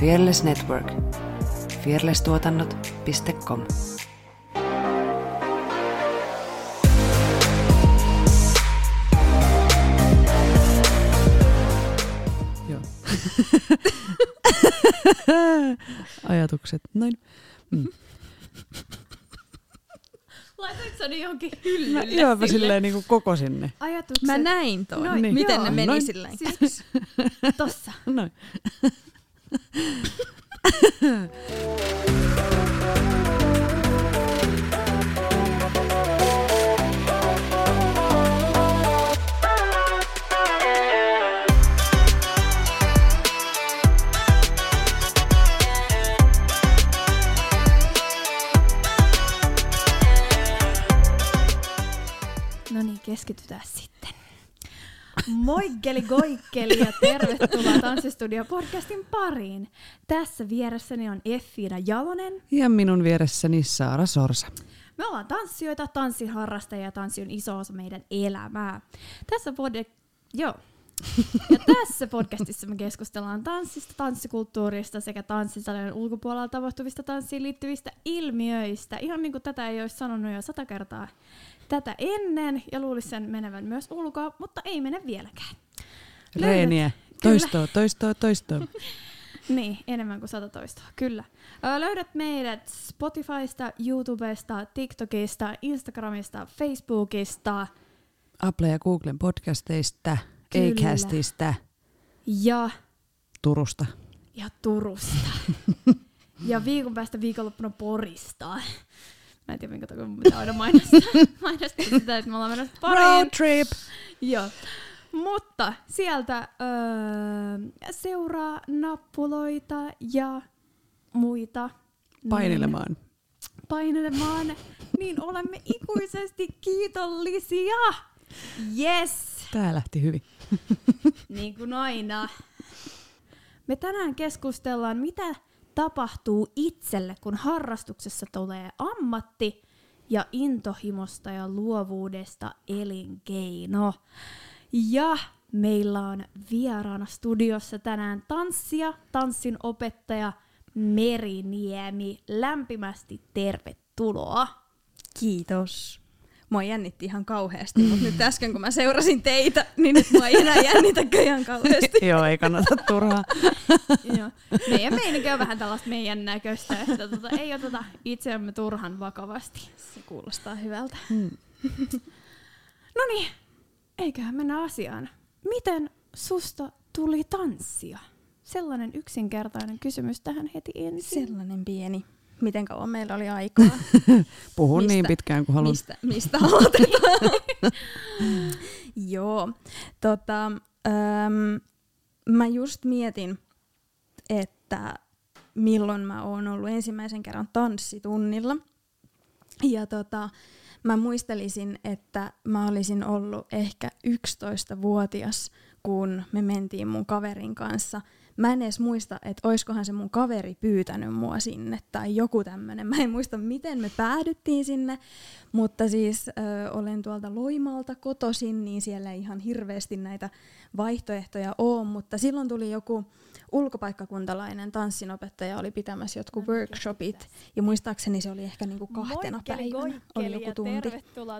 Fearless Network. fearlesstuotannot.com Joo. Ajatukset, noin. Mm. Laitoitko sä ne johonkin Mä, hyllylle? joo, mä sille? silleen niinku koko sinne. Ajatukset. Mä näin ton. Noin, Niin. Miten joo, ne meni noin. silleen. Siis tossa. Noin. No niin, keskitytään sitten. Moikkeli goikkeli ja tervetuloa Tanssistudio podcastin pariin. Tässä vieressäni on Effiina Jalonen. Ja minun vieressäni Saara Sorsa. Me ollaan tanssijoita, tanssiharrastajia ja tanssi on iso osa meidän elämää. Tässä pod- Joo. Ja tässä podcastissa me keskustellaan tanssista, tanssikulttuurista sekä tanssisalien ulkopuolella tapahtuvista tanssiin liittyvistä ilmiöistä. Ihan niin kuin tätä ei olisi sanonut jo sata kertaa tätä ennen ja luulisi sen menevän myös ulkoa, mutta ei mene vieläkään. Reeniä. Toistoa, toistoa, toistoa. Niin, enemmän kuin sata toistoa, kyllä. Ö, löydät meidät Spotifysta, YouTubesta, TikTokista, Instagramista, Facebookista Apple ja Googlen podcasteista. Acastista, ja, Turusta. ja Turusta. ja viikon päästä viikonloppuna Porista. Mä en tiedä, minkä takia mun pitää aina mainostaa, mainostaa sitä, että me ollaan menossa Poriin. trip! Joo. Mutta sieltä öö, seuraa nappuloita ja muita. Painelemaan. Niin, painelemaan. Niin olemme ikuisesti kiitollisia. Yes. Tää lähti hyvin. Niin kuin aina. Me tänään keskustellaan, mitä tapahtuu itselle, kun harrastuksessa tulee ammatti ja intohimosta ja luovuudesta elinkeino. Ja meillä on vieraana studiossa tänään tanssija, tanssin opettaja Meriniemi. Lämpimästi tervetuloa. Kiitos. Mua jännitti ihan kauheasti, mutta nyt äsken kun mä seurasin teitä, niin nyt mua ei enää jännitäkään ihan kauheasti. Joo, ei kannata turhaa. Joo. Meidän meininki on vähän tällaista meidän näköistä, että tota, ei oteta itseämme turhan vakavasti. Se kuulostaa hyvältä. Hmm. No niin, eiköhän mennä asiaan. Miten susta tuli tanssia? Sellainen yksinkertainen kysymys tähän heti ensin. Sellainen pieni. Miten kauan meillä oli aikaa? Puhun Mistä- niin pitkään kuin haluan. Mistä, mistä aloitetaan? Joo. Tota, äm, mä just mietin, että milloin mä oon ollut ensimmäisen kerran tanssitunnilla. Ja tota, mä muistelisin, että mä olisin ollut ehkä 11-vuotias, kun me mentiin mun kaverin kanssa. Mä en edes muista, että oiskohan se mun kaveri pyytänyt mua sinne tai joku tämmönen. Mä en muista, miten me päädyttiin sinne, mutta siis ö, olen tuolta Loimalta kotosin, niin siellä ei ihan hirveästi näitä vaihtoehtoja ole, mutta silloin tuli joku ulkopaikkakuntalainen tanssinopettaja oli pitämässä jotkut workshopit ja muistaakseni se oli ehkä niinku kahtena Moikkeli, päivänä, oli joku tunti.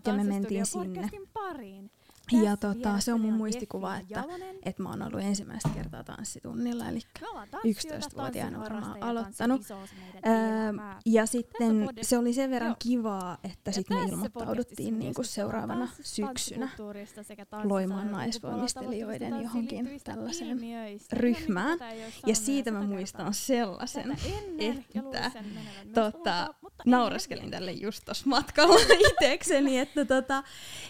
ja me mentiin sinne. Pariin. Ja tota, se on mun muistikuva, että, että mä oon ollut ensimmäistä kertaa tanssitunnilla, eli Me ollaan tanssijoita, 11-vuotiaana varmaan aloittanut. Öö, ja sitten se oli sen verran kivaa, että sitten me ilmoittauduttiin niinku seuraavana syksynä Loimaan naisvoimistelijoiden johonkin tällaiseen ryhmään. Ja siitä mä muistan sellaisen, että tota, vielä. tälle just tossa matkalla itsekseni, että, tota,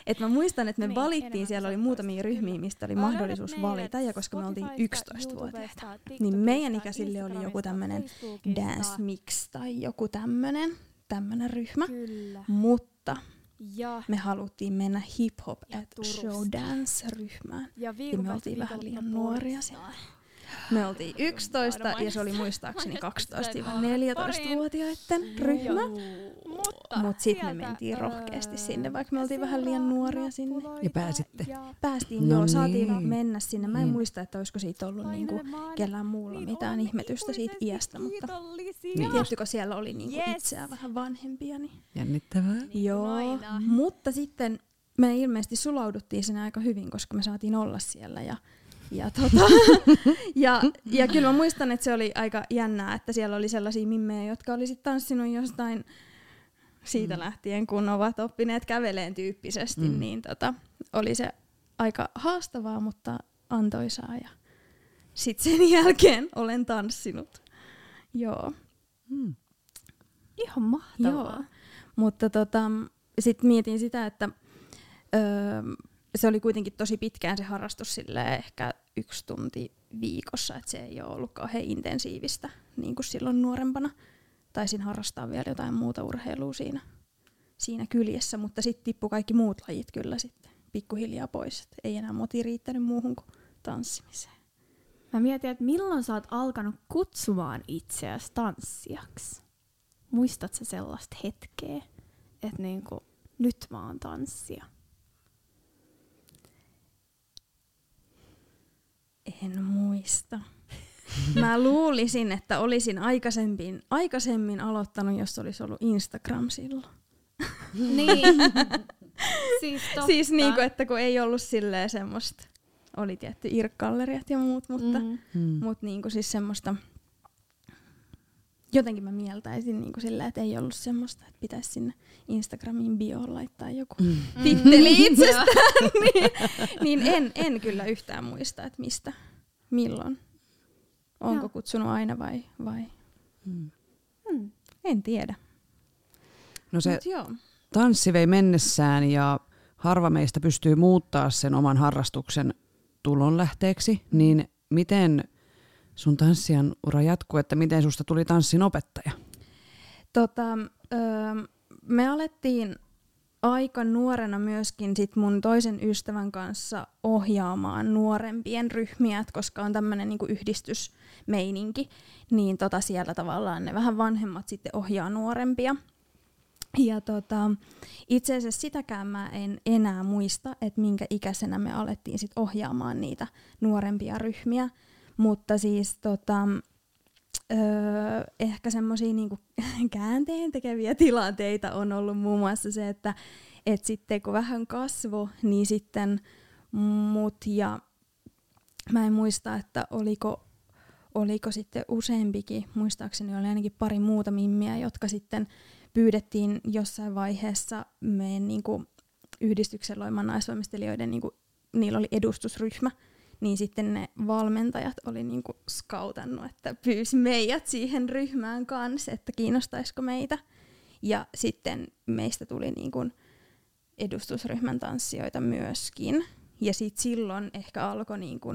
että mä muistan, että me valittiin, enemmän siellä oli muutamia 17, ryhmiä, mistä oli mahdollisuus valita, ja koska me oltiin Spotifysta, 11-vuotiaita, YouTubesta, niin meidän ikäisille oli joku Facebookista. Dance Mix tai joku tämmönen, tämmönen ryhmä. Kyllä. Mutta Ja, me haluttiin mennä hip hop at show dance ryhmään. ja, Ja me oltiin vähän liian nuoria siellä. Me oltiin 11 ja se oli muistaakseni 12-14-vuotiaiden ryhmä. Mutta Mut sit me mentiin öö, rohkeasti sinne, vaikka me oltiin vähän liian nuoria sinne. Ja pääsitte. Päästiin, No joo, saatiin niin. mennä sinne. Mä en Niin. muista, että olisiko siitä ollut niinku kellään muulla mitään ihmetystä siitä iästä, mutta Niin. tiettykö siellä oli niinku Yes. itseään vähän vanhempia. Niin. Jännittävää. Joo, aina. mutta sitten me ilmeisesti sulauduttiin sinne aika hyvin, koska me saatiin olla siellä ja ja, tota, ja, ja kyllä mä muistan, että se oli aika jännää, että siellä oli sellaisia mimmejä, jotka oli sit tanssinut jostain siitä Mm. lähtien, kun ovat oppineet käveleen tyyppisesti, Mm. niin tota, oli se aika haastavaa, mutta antoisaa. Ja sitten sen jälkeen olen tanssinut. Joo. Mm. Ihan mahtavaa. Joo. Mutta tota, sitten mietin sitä, että öö, se oli kuitenkin tosi pitkään se harrastus silleen ehkä yksi tunti viikossa, että se ei ole ollut kauhean intensiivistä niin kuin silloin nuorempana. Taisin harrastaa vielä jotain muuta urheilua siinä, siinä kyljessä, mutta sitten tippui kaikki muut lajit kyllä sitten pikkuhiljaa pois. Et ei enää moti riittänyt muuhun kuin tanssimiseen. Mä mietin, että milloin sä oot alkanut kutsumaan itseäsi tanssijaksi? Muistat sä sellaista hetkeä, että niinku, nyt mä oon tanssija? En muista. Mä luulisin, että olisin aikaisemmin, aikaisemmin aloittanut, jos olisi ollut Instagram silloin. Niin. siis totta. Siis niinku, että kun ei ollut silleen semmoista, oli tietty irkkalleriat ja muut, mutta, mm. Mm. Mm. mut niinku siis semmoista, jotenkin mä mieltäisin niinku silleen, että ei ollut semmoista, että pitäisi sinne Instagramiin bioon laittaa joku Mm. titteli itsestään, niin, niin en, en kyllä yhtään muista, että mistä, milloin. Onko Joo. kutsunut aina vai, vai Mm. Mm. en tiedä. No se joo. tanssi vei mennessään ja harva meistä pystyy muuttaa sen oman harrastuksen tulonlähteeksi, niin miten sun tanssijan ura jatkuu, että miten susta tuli tanssin opettaja? Tota, öö, me alettiin aika nuorena myöskin sit mun toisen ystävän kanssa ohjaamaan nuorempien ryhmiä, koska on tämmöinen niinku yhdistysmeininki, niin tota siellä tavallaan ne vähän vanhemmat sitten ohjaa nuorempia. Ja tota, itse asiassa sitäkään mä en enää muista, että minkä ikäisenä me alettiin sit ohjaamaan niitä nuorempia ryhmiä. Mutta siis tota, öö, ehkä semmoisia niinku käänteen tekeviä tilanteita on ollut muun muassa se, että et sitten kun vähän kasvo, niin sitten mut ja mä en muista, että oliko, oliko sitten useampikin, muistaakseni oli ainakin pari muuta mimmiä, jotka sitten pyydettiin jossain vaiheessa meidän niinku yhdistyksen Loiman naisvalmistelijoiden, niinku, niillä oli edustusryhmä, niin sitten ne valmentajat oli niinku skautannut, että pyysi meidät siihen ryhmään kanssa, että kiinnostaisiko meitä. Ja sitten meistä tuli niinku edustusryhmän tanssijoita myöskin. Ja sitten silloin ehkä alkoi niinku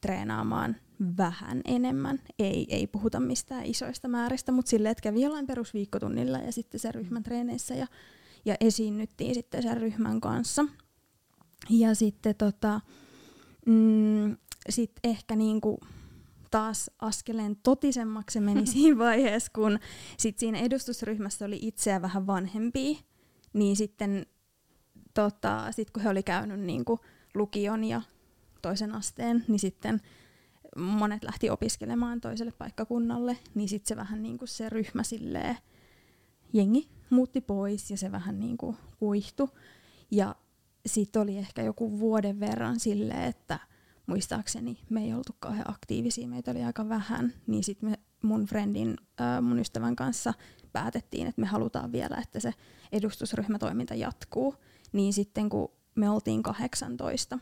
treenaamaan vähän enemmän. Ei, ei puhuta mistään isoista määristä, mutta silleen, että kävi jollain perusviikkotunnilla ja sitten sen ryhmän treeneissä ja, ja esiinnyttiin sitten sen ryhmän kanssa. Ja sitten tota, mm, sit ehkä niinku taas askeleen totisemmaksi se meni siinä vaiheessa, kun sit siinä edustusryhmässä oli itseä vähän vanhempia, niin sitten tota, sit kun he oli käynyt niinku lukion ja toisen asteen, niin sitten monet lähti opiskelemaan toiselle paikkakunnalle, niin sitten se vähän niinku se ryhmä silleen, jengi muutti pois ja se vähän niinku kuihtui. Ja sitten oli ehkä joku vuoden verran silleen, että muistaakseni me ei oltu kauhean aktiivisia, meitä oli aika vähän, niin sitten me mun friendin, mun ystävän kanssa päätettiin, että me halutaan vielä, että se edustusryhmätoiminta jatkuu. Niin sitten kun me oltiin 18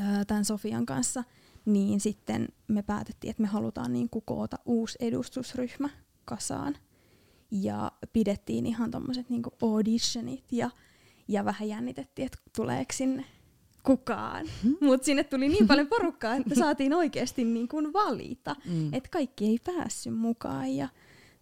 äh, tämän Sofian kanssa, niin sitten me päätettiin, että me halutaan niin koota uusi edustusryhmä kasaan. Ja pidettiin ihan tommoset niin auditionit ja, ja vähän jännitettiin, että tuleeko sinne kukaan. Mutta sinne tuli niin paljon porukkaa, että saatiin oikeasti niin kuin valita. Mm. Että kaikki ei päässyt mukaan. Ja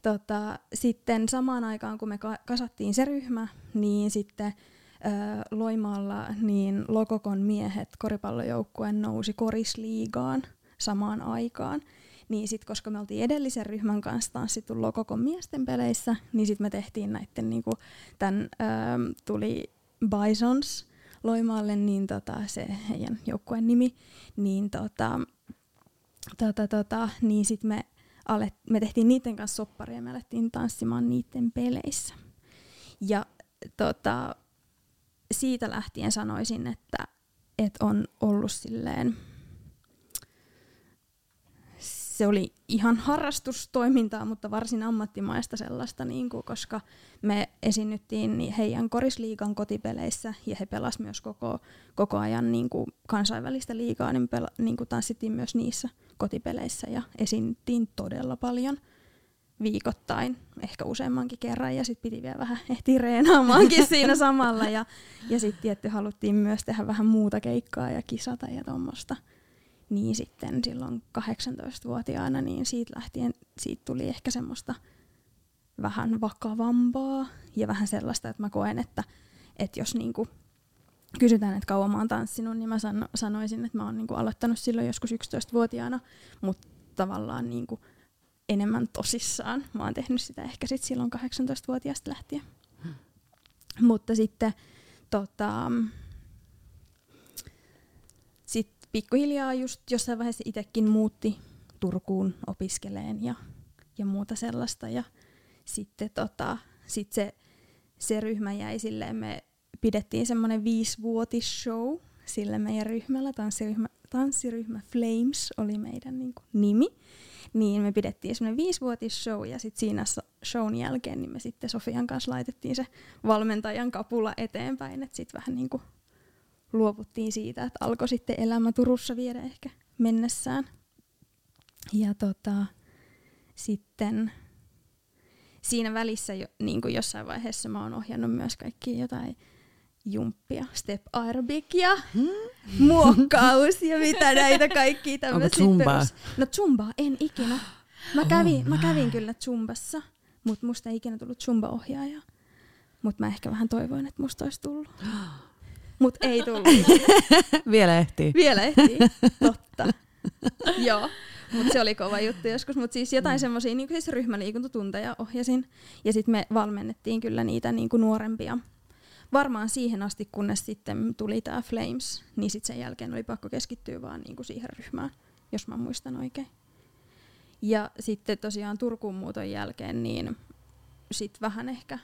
tota, sitten samaan aikaan, kun me ka- kasattiin se ryhmä, niin sitten ö, Loimaalla niin Lokokon miehet koripallojoukkue nousi korisliigaan samaan aikaan. Niin sitten, koska me oltiin edellisen ryhmän kanssa tanssittu Lokokon miesten peleissä, niin sitten me tehtiin näiden, niinku, tämän ö, tuli Bisons Loimaalle, niin tota, se heidän joukkueen nimi, niin tota, tota, tota, niin sitten me, alet, me tehtiin niiden kanssa sopparia ja me alettiin tanssimaan niiden peleissä. Ja tota, siitä lähtien sanoisin, että, että on ollut silleen, se oli ihan harrastustoimintaa, mutta varsin ammattimaista sellaista, niin kuin, koska me esiinnyttiin heidän korisliigan kotipeleissä ja he pelasivat myös koko, koko ajan niin kuin kansainvälistä liigaa, niin, pela, niin kuin tanssittiin myös niissä kotipeleissä ja esiinnyttiin todella paljon viikoittain, ehkä useammankin kerran ja sitten piti vielä vähän ehtiä reenaamaankin siinä samalla ja, ja sitten tietty haluttiin myös tehdä vähän muuta keikkaa ja kisata ja tuommoista niin sitten silloin 18-vuotiaana, niin siitä lähtien siitä tuli ehkä semmoista vähän vakavampaa ja vähän sellaista, että mä koen, että, että jos niinku kysytään, että kauan mä oon tanssinut, niin mä sano, sanoisin, että mä oon niinku aloittanut silloin joskus 11-vuotiaana, mutta tavallaan niinku enemmän tosissaan. Mä oon tehnyt sitä ehkä sit silloin 18-vuotiaasta lähtien. Hmm. Mutta sitten tota, pikkuhiljaa just jossain vaiheessa itsekin muutti Turkuun opiskeleen ja, ja muuta sellaista. Ja sitten tota, sit se, se ryhmä jäi silleen, me pidettiin semmoinen viisivuotisshow sille meidän ryhmällä, tanssiryhmä, tanssiryhmä Flames oli meidän niin kuin, nimi. Niin me pidettiin semmoinen viisivuotisshow ja sitten siinä shown jälkeen niin me sitten Sofian kanssa laitettiin se valmentajan kapula eteenpäin, että sitten vähän niin kuin luovuttiin siitä, että alkoi sitten elämä Turussa viedä ehkä mennessään. Ja tota, sitten siinä välissä jo, niin kuin jossain vaiheessa mä oon ohjannut myös kaikki jotain jumppia, step aerobic ja hmm. muokkaus ja mitä näitä kaikki tämmöisiä. Zumbaa? No zumbaa en ikinä. Mä kävin, oh, mä kävin kyllä zumbassa, mutta musta ei ikinä tullut zumba-ohjaaja. Mutta mä ehkä vähän toivoin, että musta olisi tullut. Mutta ei tullut. Vielä ehtii. Vielä ehtii, totta. Joo, mutta se oli kova juttu joskus. Mutta siis jotain mm. semmoisia niin siis ryhmäliikuntatunteja ohjasin. Ja sitten me valmennettiin kyllä niitä niin kuin nuorempia. Varmaan siihen asti, kunnes sitten tuli tämä Flames, niin sitten sen jälkeen oli pakko keskittyä vaan niin kuin siihen ryhmään, jos mä muistan oikein. Ja sitten tosiaan Turkuun muuton jälkeen, niin sitten vähän ehkä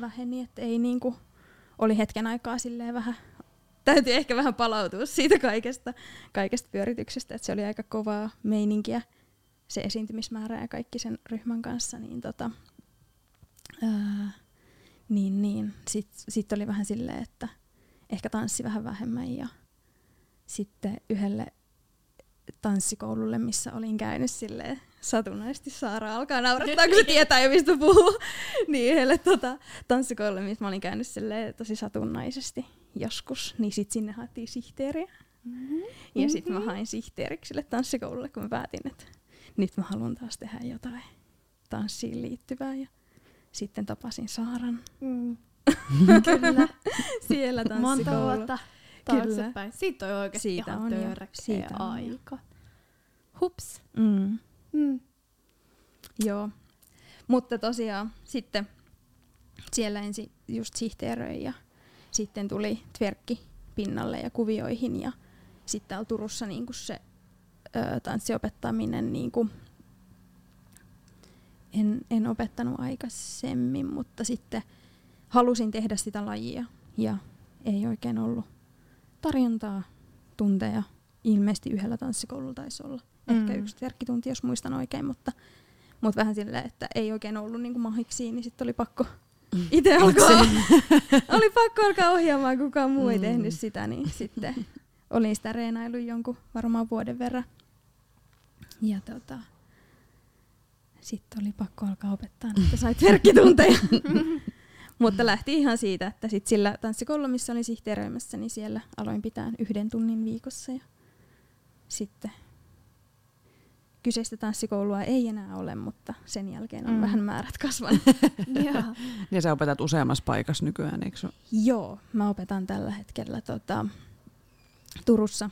väheni, että ei niinku, oli hetken aikaa silleen vähän täytyy ehkä vähän palautua siitä kaikesta, kaikesta pyörityksestä, että se oli aika kovaa meininkiä, se esiintymismäärä ja kaikki sen ryhmän kanssa, niin tota, ää, niin, niin. Sitten sit oli vähän silleen, että ehkä tanssi vähän vähemmän ja sitten yhdelle tanssikoululle, missä olin käynyt silleen satunnaisesti Saara alkaa naurattaa, kun tietää jo mistä puhuu. niin yhdelle tota, tanssikoululle, missä mä olin käynyt silleen tosi satunnaisesti joskus, niin sitten sinne haettiin sihteeriä. Mm-hmm. Ja sitten mä mm-hmm. hain sihteeriksi sille tanssikoululle, kun mä päätin, että nyt mä haluan taas tehdä jotain tanssiin liittyvää. Ja sitten tapasin Saaran. Mm. Kyllä. Siellä tanssikoululla. Monta vuotta taaksepäin. Siitä on oikeasti Siitä ihan on Siitä on aika. Hups. Mm. Mm. Joo. Mutta tosiaan sitten siellä ensin just sihteeröi ja sitten tuli tverkki pinnalle ja kuvioihin ja sitten täällä Turussa niin se ö, tanssiopettaminen niin kuin, en, en opettanut aikaisemmin, mutta sitten halusin tehdä sitä lajia ja ei oikein ollut tarjontaa tunteja. Ilmeisesti yhdellä tanssikoululla taisi olla. Mm. Ehkä yksi tverkkitunti, jos muistan oikein, mutta, mutta vähän silleen, että ei oikein ollut niin mahiksi, niin sitten oli pakko itse alkaa, oli pakko alkaa ohjaamaan, kukaan muu ei mm. tehnyt sitä, niin sitten olin sitä reenailu jonkun varmaan vuoden verran. Ja tota, sitten oli pakko alkaa opettaa, että sait verkkitunteja. Mutta lähti ihan siitä, että sit sillä tanssikoululla, missä olin sihteeröimässä, niin siellä aloin pitää yhden tunnin viikossa. Ja sitten kyseistä tanssikoulua ei enää ole, mutta sen jälkeen on mm. vähän määrät kasvanut. ja sä opetat useammassa paikassa nykyään, eikö Joo, mä opetan tällä hetkellä tota, Turussa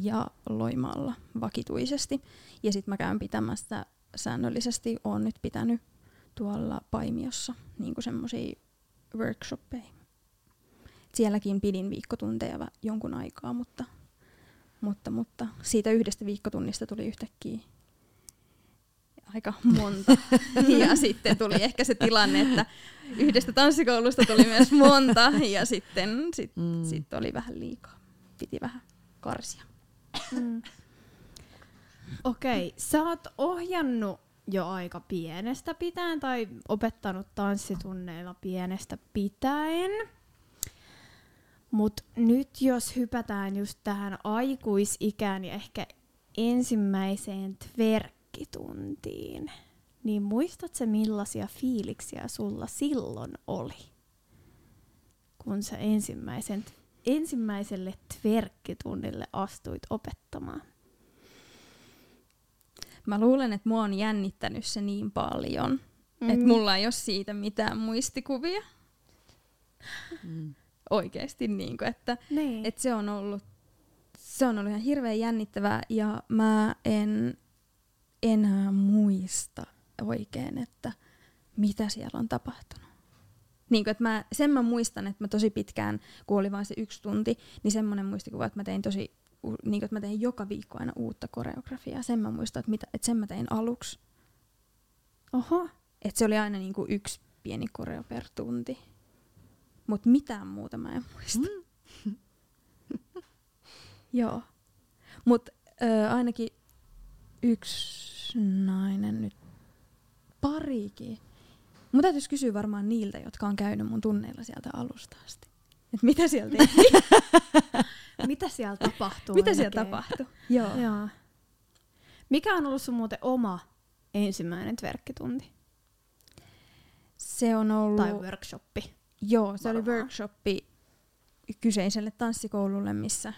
ja Loimaalla vakituisesti. Ja sitten mä käyn pitämässä säännöllisesti, oon nyt pitänyt tuolla Paimiossa niin semmoisia workshoppeja. Sielläkin pidin viikkotunteja jonkun aikaa, mutta, mutta, mutta siitä yhdestä viikkotunnista tuli yhtäkkiä aika monta. ja sitten tuli ehkä se tilanne, että yhdestä tanssikoulusta tuli myös monta ja sitten sit, mm. sit oli vähän liikaa. Piti vähän karsia. Mm. Okei, okay. sä oot ohjannut jo aika pienestä pitäen tai opettanut tanssitunneilla pienestä pitäen. Mutta nyt jos hypätään just tähän aikuisikään ja ehkä ensimmäiseen tverkkituntiin, niin muistatko millaisia fiiliksiä sulla silloin oli, kun sä ensimmäisen, ensimmäiselle tverkkitunnille astuit opettamaan? Mä luulen, että mua on jännittänyt se niin paljon, mm. että mulla ei ole siitä mitään muistikuvia. Mm. Oikeesti, niin kuin, että, niin. että se on ollut se on ollut ihan hirveän jännittävää ja mä en enää muista oikein, että mitä siellä on tapahtunut. Niin kuin, että mä, sen mä muistan, että mä tosi pitkään, kun oli vain se yksi tunti, niin semmoinen muistikuva, että mä tein tosi niin kuin, että mä tein joka viikko aina uutta koreografiaa. Sen mä muistan, että, mitä, että sen mä tein aluksi. Oho. Että se oli aina niin kuin yksi pieni koreo per tunti. Mutta mitään muuta mä en muista. Mm. Joo. Mutta ainakin yksi nainen nyt, parikin. Mun täytyisi kysyä varmaan niiltä, jotka on käynyt mun tunneilla sieltä alusta asti. Et mitä siellä tehtiin? Mitä siellä tapahtuu? Mitä siellä tapahtuu? Joo. Joo. Mikä on ollut sun muuten oma ensimmäinen tverkkitunti? Se on ollut... Tai workshoppi. Joo, se Varmaan. oli workshoppi kyseiselle tanssikoululle, missä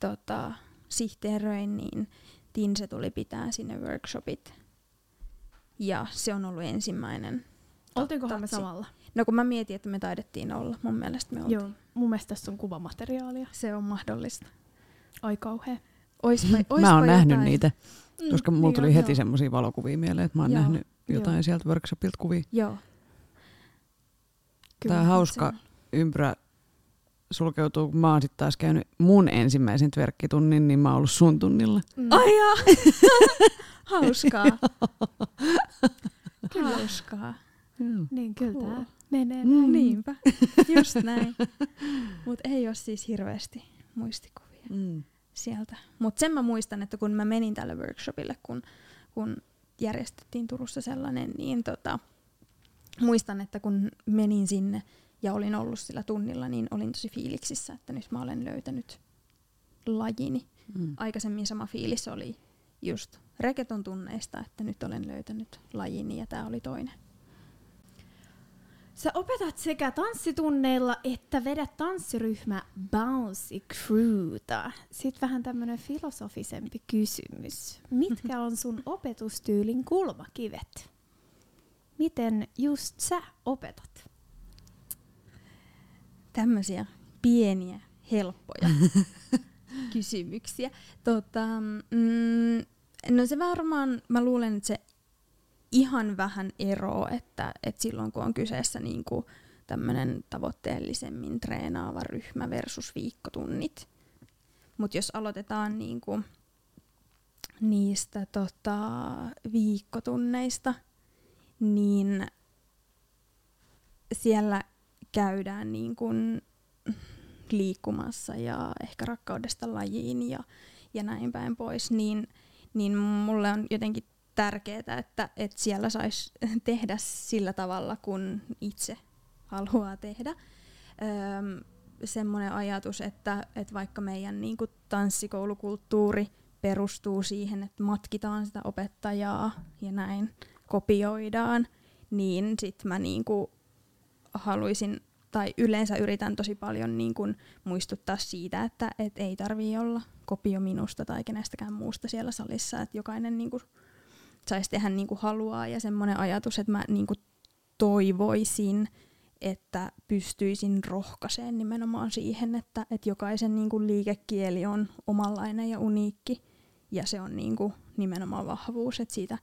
tota, sihteeröin, niin Tinse tuli pitää sinne workshopit. Ja se on ollut ensimmäinen. Oltiinkohan me samalla? No kun mä mietin, että me taidettiin olla, mun mielestä me oltiin. Joo, mun mielestä tässä on kuvamateriaalia. Se on mahdollista. Ai kauhea. Oispa, oispa mä oon nähnyt niitä, mm, koska mulla niin tuli on, heti semmoisia valokuvia mieleen, että mä oon joo, nähnyt jotain joo. sieltä workshopilta kuvia. Joo. Kyllä, Tää hauska ympyrä sulkeutuu, kun mä oon sitten taas käynyt mun ensimmäisen tverkkitunnin, niin mä oon ollut sun tunnilla. Mm. Ai Hauskaa. Hauskaa. Niin kyllä cool. tää menee mm. näin. Niinpä, just näin. Mutta ei ole siis hirveästi muistikuvia mm. sieltä. Mutta sen mä muistan, että kun mä menin tälle workshopille, kun, kun järjestettiin Turussa sellainen, niin tota, muistan, että kun menin sinne ja olin ollut sillä tunnilla, niin olin tosi fiiliksissä, että nyt mä olen löytänyt lajini. Mm. Aikaisemmin sama fiilis oli just reketon tunneista, että nyt olen löytänyt lajini ja tämä oli toinen. Sä opetat sekä tanssitunneilla että vedät tanssiryhmä Bouncy Crewta. Sitten vähän tämmönen filosofisempi kysymys. Mitkä on sun opetustyylin kulmakivet? Miten just sä opetat? Tämmöisiä pieniä, helppoja kysymyksiä. Tota, mm, no se varmaan, mä luulen, että se ihan vähän eroa, että, että silloin kun on kyseessä niin kuin tämmöinen tavoitteellisemmin treenaava ryhmä versus viikkotunnit. Mutta jos aloitetaan niin kuin niistä tota, viikkotunneista, niin siellä käydään niin kuin liikkumassa ja ehkä rakkaudesta lajiin ja, ja näin päin pois, niin, niin mulle on jotenkin tärkeää, että, että siellä saisi tehdä sillä tavalla, kun itse haluaa tehdä. Öö, semmoinen ajatus, että, että vaikka meidän niin kuin, tanssikoulukulttuuri perustuu siihen, että matkitaan sitä opettajaa ja näin kopioidaan, niin sitten mä niin kuin, haluaisin tai yleensä yritän tosi paljon niin kuin muistuttaa siitä, että et ei tarvii olla kopio minusta tai kenestäkään muusta siellä salissa, että jokainen niin kuin saisi tehdä niin kuin haluaa ja semmoinen ajatus, että mä niin kuin toivoisin, että pystyisin rohkaiseen nimenomaan siihen, että, että jokaisen niin kuin liikekieli on omanlainen ja uniikki ja se on niin nimenomaan vahvuus, että siitä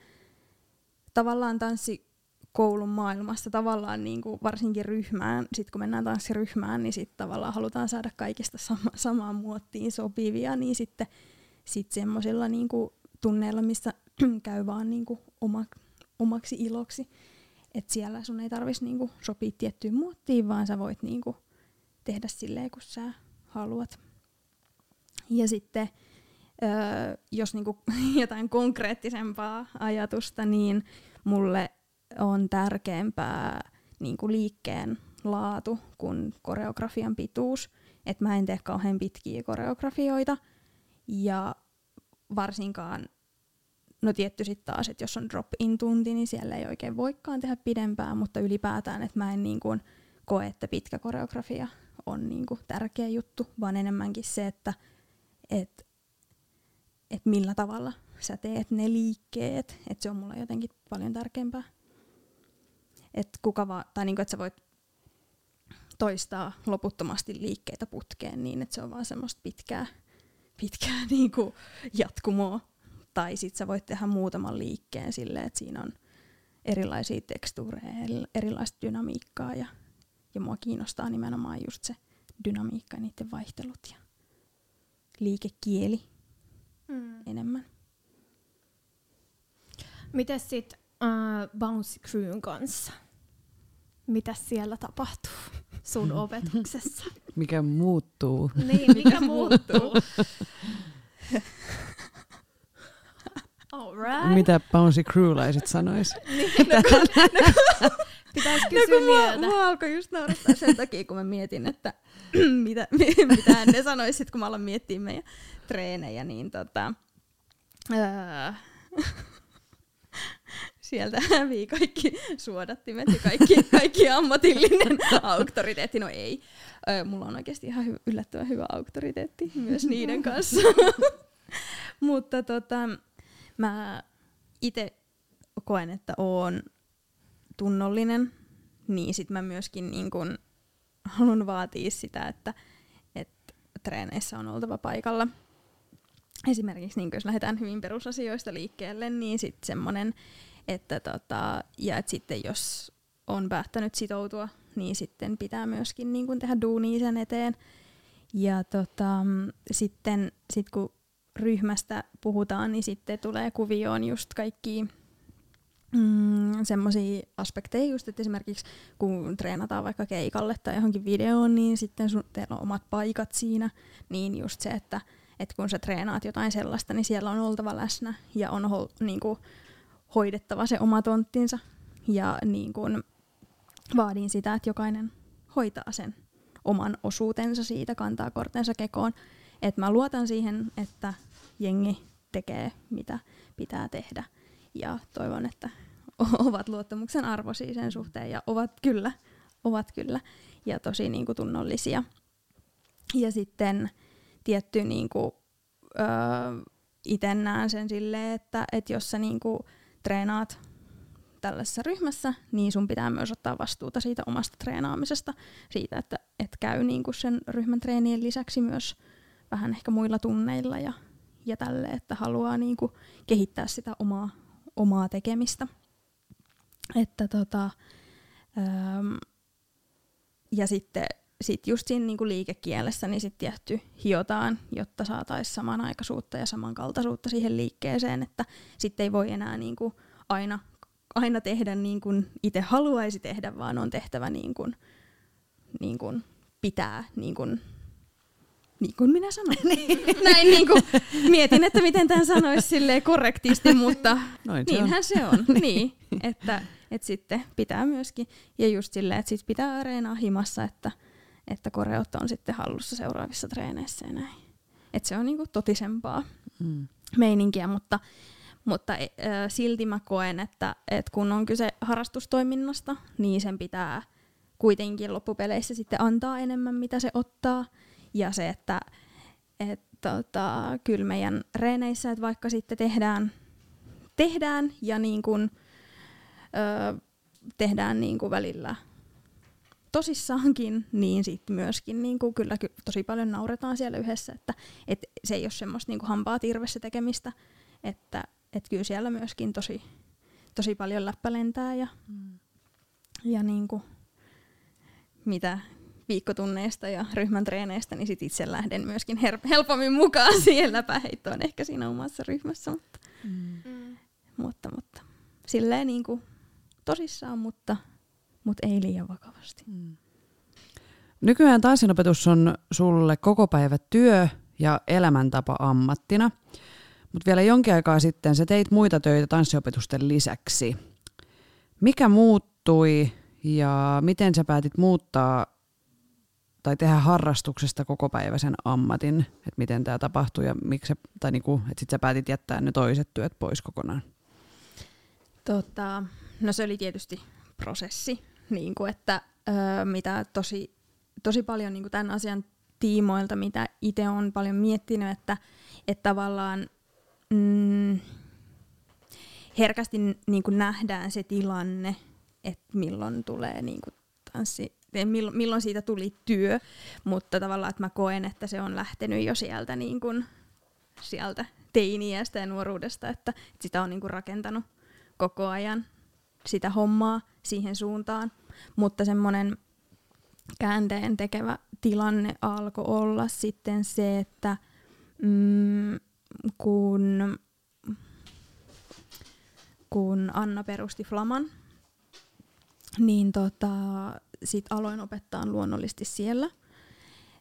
tavallaan tanssikoulun maailmassa tavallaan niin kuin varsinkin ryhmään, sit kun mennään tanssiryhmään, niin sitten tavallaan halutaan saada kaikista sama, samaan muottiin sopivia, niin sitten sit semmoisilla niin tunneilla, missä käy vaan niin kuin oma, omaksi iloksi, että siellä sun ei tarvitsisi niinku sopia tiettyyn muottiin, vaan sä voit niinku tehdä silleen, kun sä haluat. Ja sitten, öö, jos niinku jotain konkreettisempaa ajatusta, niin mulle on tärkeämpää niinku liikkeen laatu kuin koreografian pituus. Että mä en tee kauhean pitkiä koreografioita. Ja varsinkaan No tietty sitten taas, että jos on drop-in tunti, niin siellä ei oikein voikaan tehdä pidempään, mutta ylipäätään, että mä en niin kuin koe, että pitkä koreografia on niin kuin tärkeä juttu, vaan enemmänkin se, että et, et millä tavalla sä teet ne liikkeet, että se on mulle jotenkin paljon tärkeämpää. Että kuka va- tai niin kuin, että sä voit toistaa loputtomasti liikkeitä putkeen niin, että se on vaan semmoista pitkää, pitkää niin kuin jatkumoa tai sit sä voit tehdä muutaman liikkeen silleen, että siinä on erilaisia tekstuureja, erilaista dynamiikkaa ja, ja mua kiinnostaa nimenomaan just se dynamiikka ja niiden vaihtelut ja liikekieli mm. enemmän. Miten sitten uh, Bouncy Crewn kanssa? Mitä siellä tapahtuu sun opetuksessa? Mikä muuttuu? Niin, mikä muuttuu? Alright. Mitä Bouncy Crewlaiset sanois? niin, no, no, Pitäisi kysyä no, mua, mua alkoi just naurattaa sen takia, kun mä mietin, että mitä, mitä ne sanoisit, kun mä aloin miettiä meidän treenejä, niin tota, sieltä hävii kaikki suodattimet ja kaikki, kaikki ammatillinen auktoriteetti. No ei, mulla on oikeasti ihan hy- yllättävän hyvä auktoriteetti myös niiden kanssa. Mutta tota, Mä itse koen, että oon tunnollinen, niin sit mä myöskin niin kun haluan vaatia sitä, että, että treeneissä on oltava paikalla. Esimerkiksi niin jos lähdetään hyvin perusasioista liikkeelle, niin sitten semmoinen, että tota, ja et sitten jos on päättänyt sitoutua, niin sitten pitää myöskin niin kun tehdä duunia sen eteen. Ja tota, sitten sit kun ryhmästä puhutaan, niin sitten tulee kuvioon just kaikki mm, semmoisia aspekteja, just, että esimerkiksi kun treenataan vaikka keikalle tai johonkin videoon, niin sitten sun, teillä on omat paikat siinä, niin just se, että et kun sä treenaat jotain sellaista, niin siellä on oltava läsnä ja on ho, niin kuin, hoidettava se oma tonttinsa. Ja niin kuin, vaadin sitä, että jokainen hoitaa sen oman osuutensa siitä, kantaa kortensa kekoon. Et mä luotan siihen, että jengi tekee mitä pitää tehdä ja toivon, että ovat luottamuksen arvoisia sen suhteen ja ovat kyllä, ovat kyllä ja tosi niin kuin, tunnollisia. Ja sitten tietty niin kuin, öö, itse näen sen silleen, että, että jos sä niin kuin, treenaat tällaisessa ryhmässä, niin sun pitää myös ottaa vastuuta siitä omasta treenaamisesta, siitä, että et käy niin kuin sen ryhmän treenien lisäksi myös vähän ehkä muilla tunneilla ja, ja tälle, että haluaa niin kuin kehittää sitä omaa, omaa tekemistä. Että tota, ähm, ja sitten sit just siinä niin kuin liikekielessä niin sit tietty hiotaan, jotta saataisiin samanaikaisuutta ja samankaltaisuutta siihen liikkeeseen, että sitten ei voi enää niin kuin aina, aina tehdä niin kuin itse haluaisi tehdä, vaan on tehtävä niin kuin, niin pitää niin kuin niin kuin minä sanoin. Niin. Näin niin kuin, mietin, että miten tämän sanoisi korrektisti, mutta Noin se niinhän on. se on. niin. niin, että, että sitten pitää myöskin, ja just silleen, että sit pitää areenaa himassa, että, että koreot on sitten hallussa seuraavissa treeneissä ja näin. Että se on niin kuin totisempaa mm. meininkiä, mutta, mutta äh, silti mä koen, että, että kun on kyse harrastustoiminnasta, niin sen pitää kuitenkin loppupeleissä sitten antaa enemmän, mitä se ottaa – ja se, että et, tota, kyllä meidän reeneissä, että vaikka sitten tehdään, tehdään ja niin kun, ö, tehdään niin kuin välillä tosissaankin, niin sitten myöskin niin kuin, kyllä ky- tosi paljon nauretaan siellä yhdessä, että et se ei ole semmoista niin kuin hampaa tirvessä tekemistä, että et kyllä siellä myöskin tosi, tosi paljon läppä lentää ja, mm. ja niin kuin, mitä viikkotunneista ja ryhmän treeneistä, niin sit itse lähden myöskin her- helpommin mukaan siihen läpäheittoon ehkä siinä omassa ryhmässä. Mutta, mm. mutta, mutta silleen niin kuin tosissaan, mutta, mutta ei liian vakavasti. Mm. Nykyään tanssinopetus on sulle koko päivä työ ja elämäntapa ammattina, mutta vielä jonkin aikaa sitten sä teit muita töitä tanssiopetusten lisäksi. Mikä muuttui ja miten sä päätit muuttaa tai tehdä harrastuksesta koko päiväisen ammatin, että miten tämä tapahtui ja miksi tai niinku, että sit sä päätit jättää ne toiset työt pois kokonaan? Tota, no se oli tietysti prosessi, niin kuin että öö, mitä tosi, tosi paljon niin kuin tämän asian tiimoilta, mitä itse on paljon miettinyt, että, että tavallaan mm, herkästi niin kuin nähdään se tilanne, että milloin tulee niin kuin tanssi, milloin, siitä tuli työ, mutta tavallaan, että mä koen, että se on lähtenyt jo sieltä, niin kuin, sieltä teiniästä ja nuoruudesta, että, että sitä on niin kuin rakentanut koko ajan sitä hommaa siihen suuntaan, mutta semmoinen käänteen tekevä tilanne alkoi olla sitten se, että mm, kun, kun Anna perusti Flaman, niin tota, sit aloin opettaa luonnollisesti siellä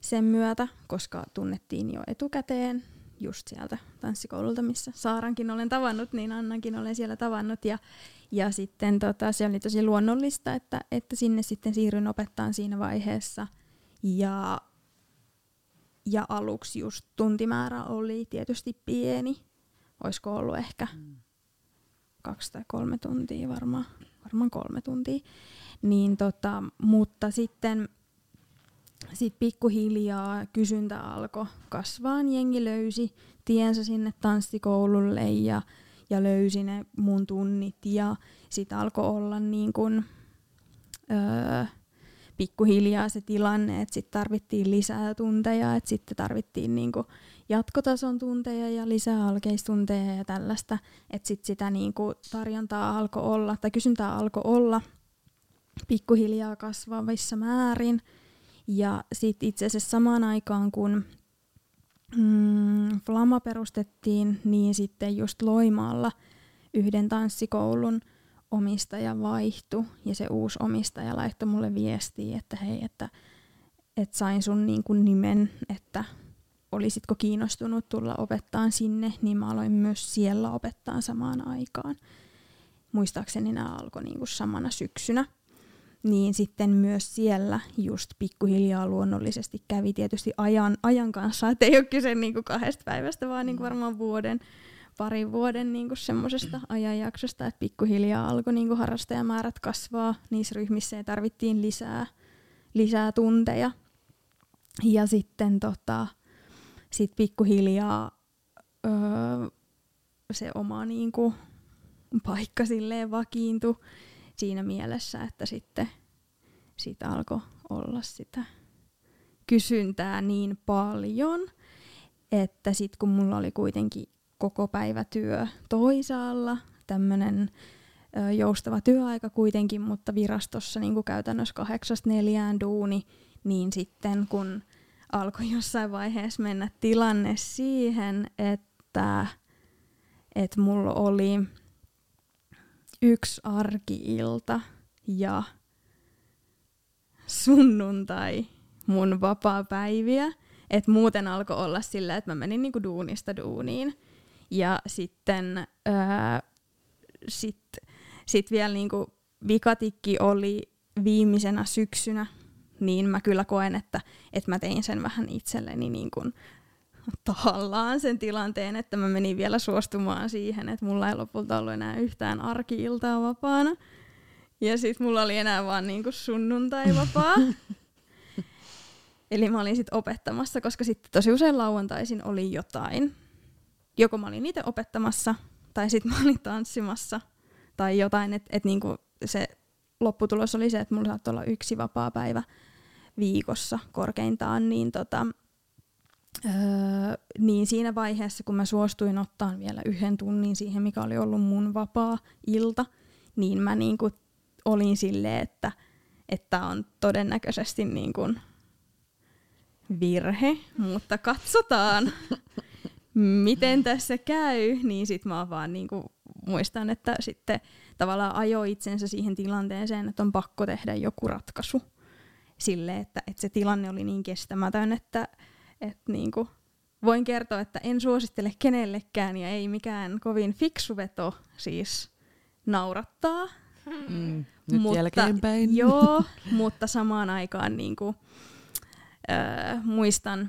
sen myötä, koska tunnettiin jo etukäteen just sieltä tanssikoululta, missä Saarankin olen tavannut, niin Annankin olen siellä tavannut. Ja, ja sitten tota, se oli tosi luonnollista, että, että sinne sitten siirryn opettaan siinä vaiheessa. Ja, ja aluksi just tuntimäärä oli tietysti pieni. Olisiko ollut ehkä mm. kaksi tai kolme tuntia varmaan, varmaan kolme tuntia. Niin tota, mutta sitten sit pikkuhiljaa kysyntä alkoi kasvaa, jengi löysi tiensä sinne tanssikoululle ja, ja löysi ne mun tunnit ja sitten alkoi olla niin kun, öö, pikkuhiljaa se tilanne, että sitten tarvittiin lisää tunteja, että sitten tarvittiin niinku jatkotason tunteja ja lisää alkeistunteja ja tällaista, että sitten sitä niinku tarjontaa alkoi olla tai kysyntää alkoi olla pikkuhiljaa kasvavissa määrin. Ja sitten itse asiassa samaan aikaan, kun mm, Flama perustettiin, niin sitten just Loimaalla yhden tanssikoulun omistaja vaihtui ja se uusi omistaja laittoi mulle viestiä, että hei, että, että sain sun niin kuin nimen, että olisitko kiinnostunut tulla opettaa sinne, niin mä aloin myös siellä opettaa samaan aikaan. Muistaakseni nämä alkoi niin kuin samana syksynä niin sitten myös siellä just pikkuhiljaa luonnollisesti kävi tietysti ajan, ajan kanssa, että ei ole kyse niin kuin kahdesta päivästä, vaan niin kuin varmaan vuoden, parin vuoden niin kuin semmoisesta ajanjaksosta, että pikkuhiljaa alkoi niin kuin harrastajamäärät kasvaa. Niissä ryhmissä ja tarvittiin lisää, lisää tunteja. Ja sitten tota, sit pikkuhiljaa öö, se oma niin kuin, paikka silleen vakiintui siinä mielessä, että sitten siitä alkoi olla sitä kysyntää niin paljon, että sitten kun mulla oli kuitenkin koko päivä työ toisaalla, tämmöinen joustava työaika kuitenkin, mutta virastossa niin kuin käytännössä kahdeksasta neljään duuni, niin sitten kun alkoi jossain vaiheessa mennä tilanne siihen, että, että mulla oli yksi arkiilta ja sunnuntai mun vapaa-päiviä. Et muuten alkoi olla sillä, että mä menin niinku duunista duuniin. Ja sitten ää, sit, sit vielä niinku vikatikki oli viimeisenä syksynä, niin mä kyllä koen, että, että mä tein sen vähän itselleni niin kuin tahallaan sen tilanteen, että mä menin vielä suostumaan siihen, että mulla ei lopulta ollut enää yhtään arki-iltaa vapaana. Ja sitten mulla oli enää vaan niinku sunnuntai vapaa. Eli mä olin sitten opettamassa, koska sitten tosi usein lauantaisin oli jotain. Joko mä olin itse opettamassa, tai sitten mä olin tanssimassa, tai jotain, että et niinku se lopputulos oli se, että mulla saattoi olla yksi vapaa päivä viikossa korkeintaan, niin, tota, öö, niin siinä vaiheessa, kun mä suostuin ottaa vielä yhden tunnin siihen, mikä oli ollut mun vapaa ilta, niin mä niin kuin olin silleen, että että on todennäköisesti niin kuin virhe, mutta katsotaan, miten tässä käy, niin sit mä vaan niin kuin muistan, että sitten tavallaan ajo itsensä siihen tilanteeseen, että on pakko tehdä joku ratkaisu. Sille, että, että se tilanne oli niin kestämätön, että, että niin kuin voin kertoa, että en suosittele kenellekään ja ei mikään kovin fiksu veto siis naurattaa. Mm, nyt mutta, jälkeenpäin. Joo, mutta samaan aikaan niin kuin, äh, muistan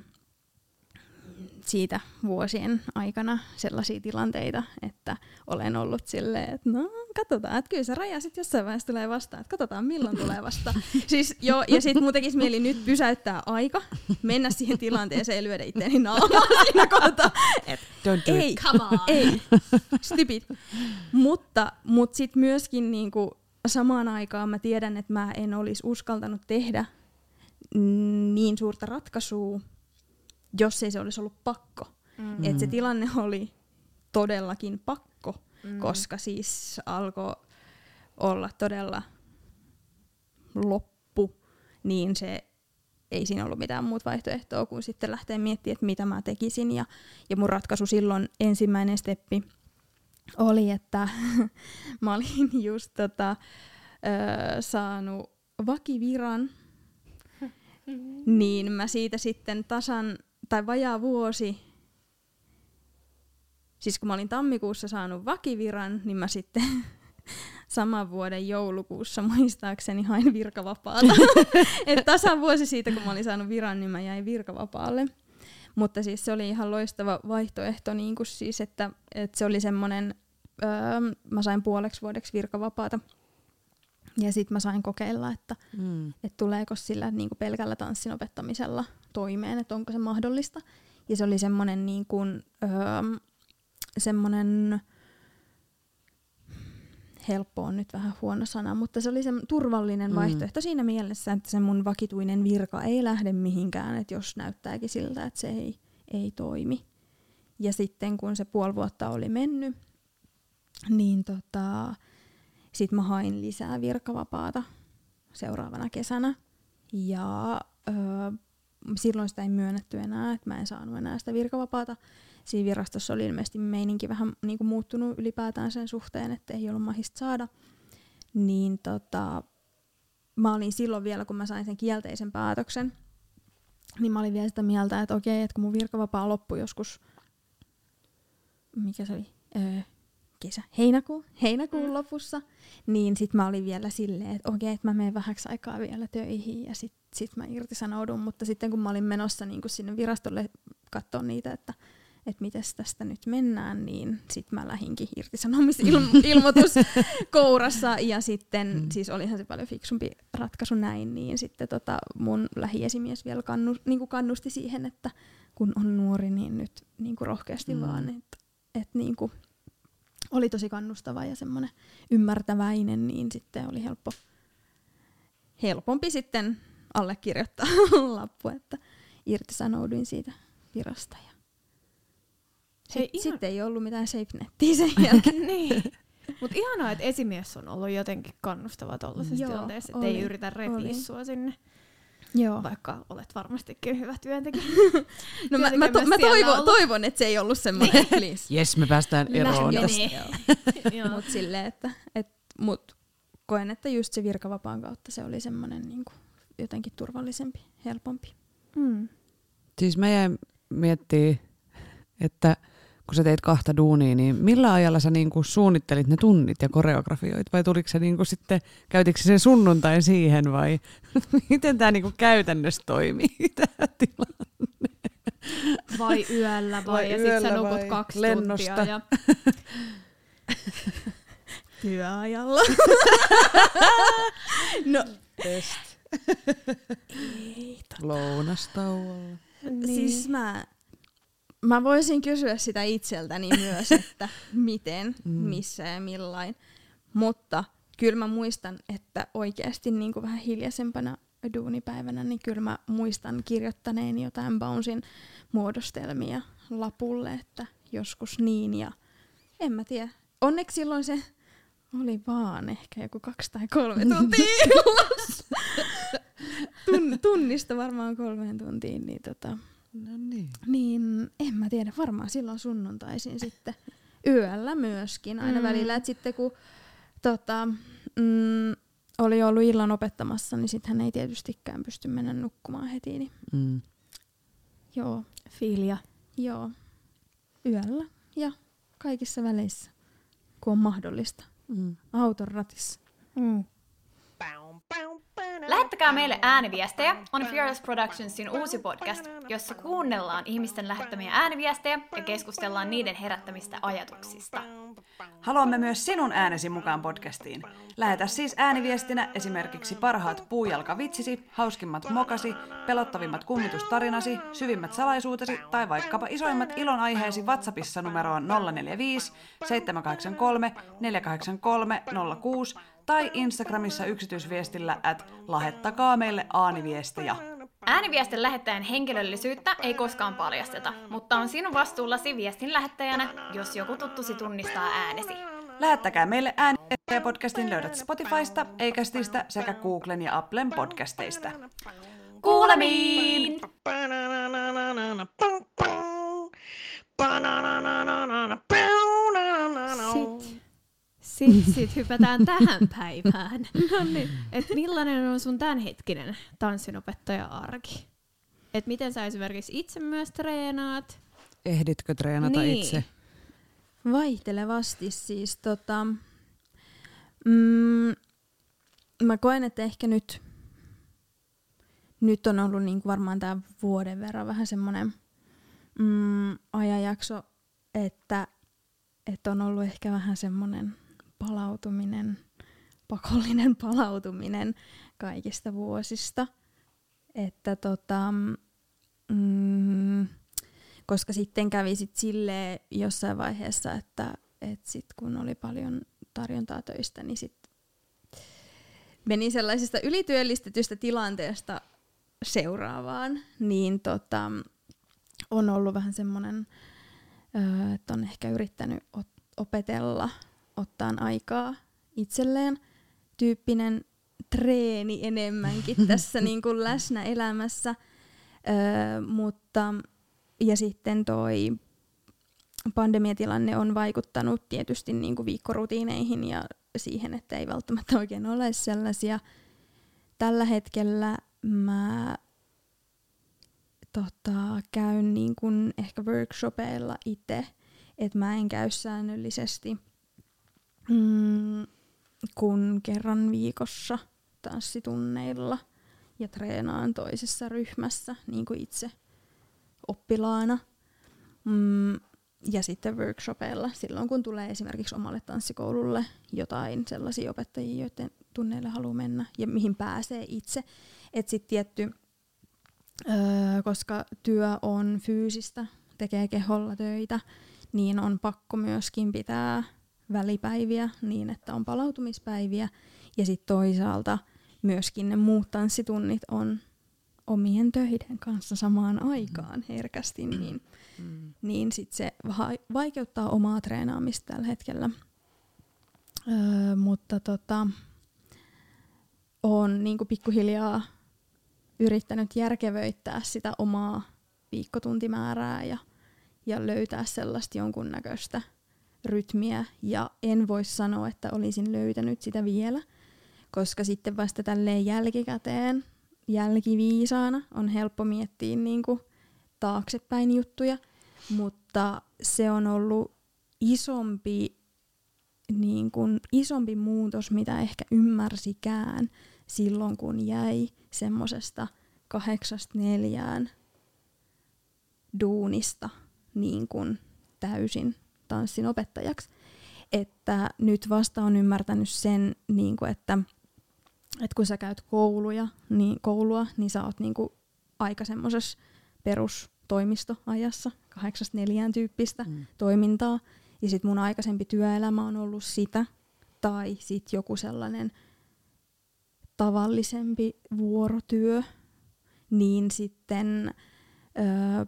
siitä vuosien aikana sellaisia tilanteita, että olen ollut silleen, että no katsotaan, että kyllä se raja sitten jossain vaiheessa tulee vastaan, että katsotaan milloin tulee vastaan. siis jo, ja sitten mun tekisi mieli nyt pysäyttää aika, mennä siihen tilanteeseen ja lyödä itseäni naamaan siinä kohtaa. Et, Don't do ei, it. Come on. ei, stupid. mutta mut sitten myöskin niinku, samaan aikaan mä tiedän, että mä en olisi uskaltanut tehdä niin suurta ratkaisua, jos ei se olisi ollut pakko. Mm. Et se tilanne oli todellakin pakko, mm. koska siis alkoi olla todella loppu, niin se ei siinä ollut mitään muuta vaihtoehtoa kuin sitten lähteä miettimään, että mitä mä tekisin. Ja, ja mun ratkaisu silloin, ensimmäinen steppi, oli, että mä olin just tota, ö, saanut vakiviran, niin mä siitä sitten tasan, tai vajaa vuosi, siis kun mä olin tammikuussa saanut vakiviran, niin mä sitten saman vuoden joulukuussa muistaakseni hain virkavapaata. Et tasan vuosi siitä, kun mä olin saanut viran, niin mä jäin virkavapaalle. Mutta siis se oli ihan loistava vaihtoehto, niin kuin siis, että, että se oli semmoinen, öö, mä sain puoleksi vuodeksi virkavapaata. Ja sitten mä sain kokeilla, että, Mm. että tuleeko sillä niin kuin pelkällä tanssin opettamisella toimeen, että onko se mahdollista. Ja se oli semmoinen niin kuin, öö, semmoinen, helppo on nyt vähän huono sana, mutta se oli se turvallinen Mm. vaihtoehto siinä mielessä, että se mun vakituinen virka ei lähde mihinkään, että jos näyttääkin siltä, että se ei, ei toimi. Ja sitten kun se puoli vuotta oli mennyt, niin tota, sit mä hain lisää virkavapaata seuraavana kesänä. Ja öö, silloin sitä ei myönnetty enää, että mä en saanut enää sitä virkavapaata. Siinä virastossa oli ilmeisesti meininki vähän niin kuin muuttunut ylipäätään sen suhteen, että ei ollut mahista saada. Niin tota, mä olin silloin vielä, kun mä sain sen kielteisen päätöksen, niin mä olin vielä sitä mieltä, että okei, että kun mun virkavapaa loppui joskus, mikä se oli, öö, kesä, heinäkuu, heinäkuun Mm. lopussa, niin sit mä olin vielä silleen, että okei, että mä menen vähäksi aikaa vielä töihin ja sit, sit mä irtisanoudun, mutta sitten kun mä olin menossa niin sinne virastolle katsoa niitä, että että miten tästä nyt mennään, niin sitten mä lähinkin irtisanomisilmoitus kourassa ja sitten, Mm. siis olihan se paljon fiksumpi ratkaisu näin, niin sitten tota mun lähiesimies vielä kannu, niin kannusti siihen, että kun on nuori, niin nyt niin rohkeasti Mm. vaan, että et niin oli tosi kannustava ja semmoinen ymmärtäväinen, niin sitten oli helppo, helpompi sitten allekirjoittaa lappu, että irtisanouduin siitä virasta. Ja sitten ihan- sit ei ollut mitään SafeNettiä sen jälkeen. niin. Mutta ihanaa, että esimies on ollut jotenkin kannustava tuollaisessa tilanteessa, että ei yritä repiä sua sinne, Joo. vaikka olet varmastikin hyvä työntekijä. No mä, mä, to, mä toivon, toivon, että se ei ollut semmoinen, please. Jes, me päästään eroon tästä. Joo. Mut silleen, että et, mut koen, että just se virkavapaan kautta se oli semmoinen niinku, jotenkin turvallisempi, helpompi. Mm. Siis mä jäin miettii, että kun sä teit kahta duunia, niin millä ajalla sä niinku suunnittelit ne tunnit ja koreografioit? Vai tuliko se niinku sitten, käytitkö se sen sunnuntain siihen vai miten tämä niinku käytännössä toimii? Tää tilanne? Vai yöllä vai, Vai ja sit sä nukut kaksi lennosta? tuntia. Ja... Työajalla. no, Test. Lounastauolla. Niin. siis mä, mä voisin kysyä sitä itseltäni myös, että miten, Mm. missä ja millain. Mutta kyllä mä muistan, että oikeasti niin kuin vähän hiljaisempana duunipäivänä, niin kyllä mä muistan kirjoittaneeni jotain Bouncein muodostelmia lapulle, että joskus niin ja en mä tiedä. Onneksi silloin se oli vaan ehkä joku kaksi tai kolme tuntia Tun, tunnista varmaan kolmeen tuntiin, niin, tota, No niin. niin en mä tiedä, varmaan silloin sunnuntaisin sitten yöllä myöskin aina Mm. välillä, että sitten kun tota, mm, oli ollut illan opettamassa, niin sitten hän ei tietystikään pysty mennä nukkumaan heti, niin Mm. joo, Filia. joo, yöllä ja kaikissa väleissä, kun on mahdollista. Mm. Auton ratissa. Mm. Lähettäkää meille ääniviestejä on Fearless Productionsin uusi podcast, jossa kuunnellaan ihmisten lähettämiä ääniviestejä ja keskustellaan niiden herättämistä ajatuksista. Haluamme myös sinun äänesi mukaan podcastiin. Lähetä siis ääniviestinä esimerkiksi parhaat puujalkavitsisi, hauskimmat mokasi, pelottavimmat kummitustarinasi, syvimmät salaisuutesi tai vaikkapa isoimmat ilonaiheesi WhatsAppissa numeroon 045 783 483 06 tai Instagramissa yksityisviestillä at lähettäkaa meille aaniviestejä. Ääniviestin lähettäjän henkilöllisyyttä ei koskaan paljasteta, mutta on sinun vastuullasi viestin lähettäjänä, jos joku tuttusi tunnistaa äänesi. Lähettäkää meille ääniviestejä podcastin löydät Spotifysta, Eikästistä sekä Googlen ja Applen podcasteista. Kuulemiin! Sit, sit, sit hypätään tähän päivään. no niin. Et millainen on sun tämänhetkinen tanssinopettaja-arki? Et miten sä esimerkiksi itse myös treenaat? Ehditkö treenata Niin. itse? Vaihtelevasti siis tota, mm, mä koen, että ehkä nyt, nyt on ollut niin varmaan tämä vuoden verran vähän semmoinen mm, ajanjakso, että, että on ollut ehkä vähän semmoinen palautuminen, pakollinen palautuminen kaikista vuosista. Että tota, mm, koska sitten kävi sit silleen jossain vaiheessa, että et sit kun oli paljon tarjontaa töistä, niin sit meni sellaisesta ylityöllistetystä tilanteesta seuraavaan, niin tota, on ollut vähän semmoinen, että on ehkä yrittänyt opetella ottaa aikaa itselleen tyyppinen treeni enemmänkin tässä niin kuin läsnä elämässä, öö, mutta ja sitten toi pandemiatilanne on vaikuttanut tietysti niin kuin viikkorutiineihin ja siihen, että ei välttämättä oikein ole sellaisia. Tällä hetkellä mä tota, käyn niin kuin ehkä workshopeilla itse, että mä en käy säännöllisesti mm, kun kerran viikossa tanssitunneilla ja treenaan toisessa ryhmässä niin kuin itse oppilaana. Mm, ja sitten workshopeilla silloin, kun tulee esimerkiksi omalle tanssikoululle jotain sellaisia opettajia, joiden tunneille haluaa mennä ja mihin pääsee itse. Että sitten tietty, öö, koska työ on fyysistä, tekee keholla töitä, niin on pakko myöskin pitää välipäiviä niin, että on palautumispäiviä. Ja sitten toisaalta myöskin ne muut tanssitunnit on omien töiden kanssa samaan aikaan herkästi, niin, Mm. niin sit se va- vaikeuttaa omaa treenaamista tällä hetkellä. Öö, mutta tota, on niinku pikkuhiljaa yrittänyt järkevöittää sitä omaa viikkotuntimäärää ja, ja löytää sellaista jonkunnäköistä rytmiä. Ja en voi sanoa, että olisin löytänyt sitä vielä, koska sitten vasta tälleen jälkikäteen, jälkiviisaana on helppo miettiä niinku taaksepäin juttuja, mutta se on ollut isompi, niin kuin, isompi muutos, mitä ehkä ymmärsikään silloin, kun jäi semmosesta kahdeksasta neljään duunista niin kuin täysin tanssin opettajaksi. Että nyt vasta on ymmärtänyt sen, niin kuin, että, että kun sä käyt kouluja, niin, koulua, niin sä oot niin kuin aika semmoisessa perustoimistoajassa, kahdeksasta neljään tyyppistä Mm. toimintaa. Ja sitten mun aikaisempi työelämä on ollut sitä, tai sitten joku sellainen tavallisempi vuorotyö, niin sitten öö,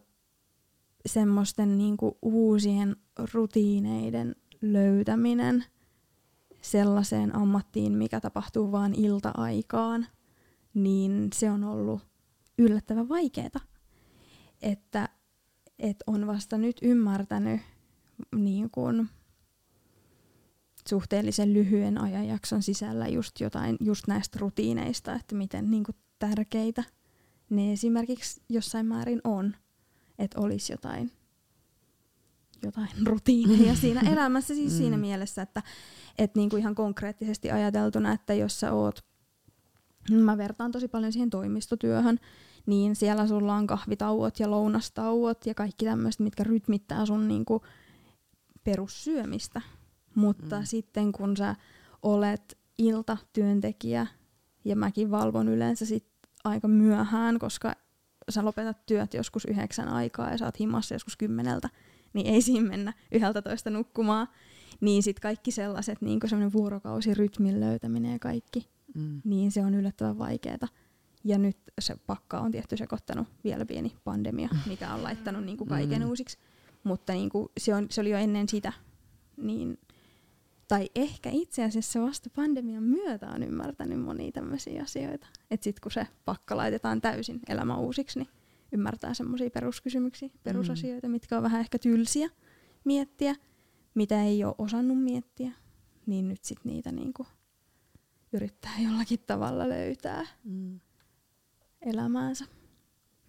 semmoisten niinku uusien rutiineiden löytäminen sellaiseen ammattiin, mikä tapahtuu vain ilta-aikaan, niin se on ollut yllättävän vaikeaa. Että et on vasta nyt ymmärtänyt niin kuin, suhteellisen lyhyen ajanjakson sisällä just jotain just näistä rutiineista, että miten niin kuin, tärkeitä ne esimerkiksi jossain määrin on, että olisi jotain, jotain rutiineja siinä elämässä siis mm. siinä mielessä, että et niin kuin ihan konkreettisesti ajateltuna, että jos sä oot, mä vertaan tosi paljon siihen toimistotyöhön, niin siellä sulla on kahvitauot ja lounastauot ja kaikki tämmöiset, mitkä rytmittää sun niin kuin perussyömistä. Mutta mm. sitten kun sä olet iltatyöntekijä, ja mäkin valvon yleensä sit aika myöhään, koska sä lopetat työt joskus yhdeksän aikaa ja sä oot himassa joskus kymmeneltä, niin ei siinä mennä yhdeltä toista nukkumaan. Niin sitten kaikki sellaiset, niin kuin semmoinen vuorokausirytmin löytäminen ja kaikki, mm. niin se on yllättävän vaikeeta. Ja nyt se pakka on tietty sekoittanut vielä pieni pandemia, mikä on laittanut niin kuin kaiken mm. uusiksi. Mutta niin kuin se, on, se oli jo ennen sitä, niin tai ehkä itse asiassa vasta pandemian myötä on ymmärtänyt monia tämmöisiä asioita. Että sitten kun se pakka laitetaan täysin elämä uusiksi, niin ymmärtää semmoisia peruskysymyksiä, perusasioita, mm. mitkä on vähän ehkä tylsiä miettiä, mitä ei ole osannut miettiä, niin nyt sitten niitä niinku yrittää jollakin tavalla löytää mm. elämäänsä.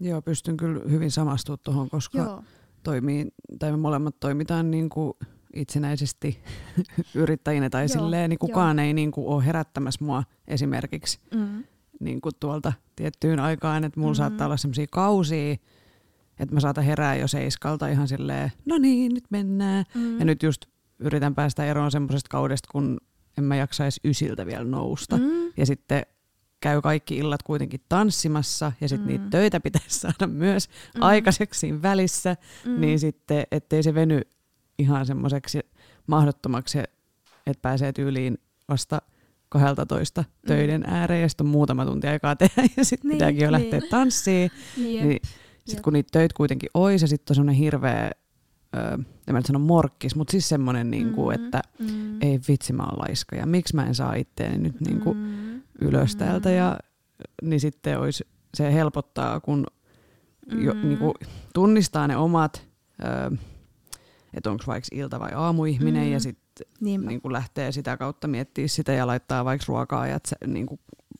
Joo, pystyn kyllä hyvin samastumaan tuohon, koska Joo. toimii, tai me molemmat toimitaan niin kuin itsenäisesti yrittäjinä tai Joo, silleen, niin kukaan jo. ei niin kuin ole herättämässä mua esimerkiksi mm. niin kuin tuolta tiettyyn aikaan, että mulla mm. saattaa olla sellaisia kausia, että mä saatan herää jo seiskalta ihan silleen, no niin, nyt mennään. Mm. Ja nyt just yritän päästä eroon semmoisesta kaudesta, kun en mä jaksaisi ysiltä vielä nousta. Mm. Ja sitten käy kaikki illat kuitenkin tanssimassa ja sitten mm. niitä töitä pitäisi saada myös mm. aikaiseksi siinä välissä, mm. niin sitten ettei se veny ihan semmoiseksi mahdottomaksi, että pääsee tyyliin vasta 12 mm. töiden ääreen ja sitten on muutama tunti aikaa tehdä ja sitten niin, pitääkin jo niin. lähteä tanssiin. niin sitten kun niitä töitä kuitenkin olisi ja sitten on semmoinen hirveä, öö, en mä nyt sano morkkis, mutta siis semmoinen, niinku, mm, että mm. ei vitsi mä oon laiska ja miksi mä en saa itteeni nyt niinku mm, ylös täältä. Ja, niin sitten olisi, se helpottaa, kun jo, mm. niinku, tunnistaa ne omat... Öö, että onko vaikka ilta- vai aamuihminen mm. ja sitten niin lähtee sitä kautta miettiä sitä ja laittaa vaikka ruoka-ajat niin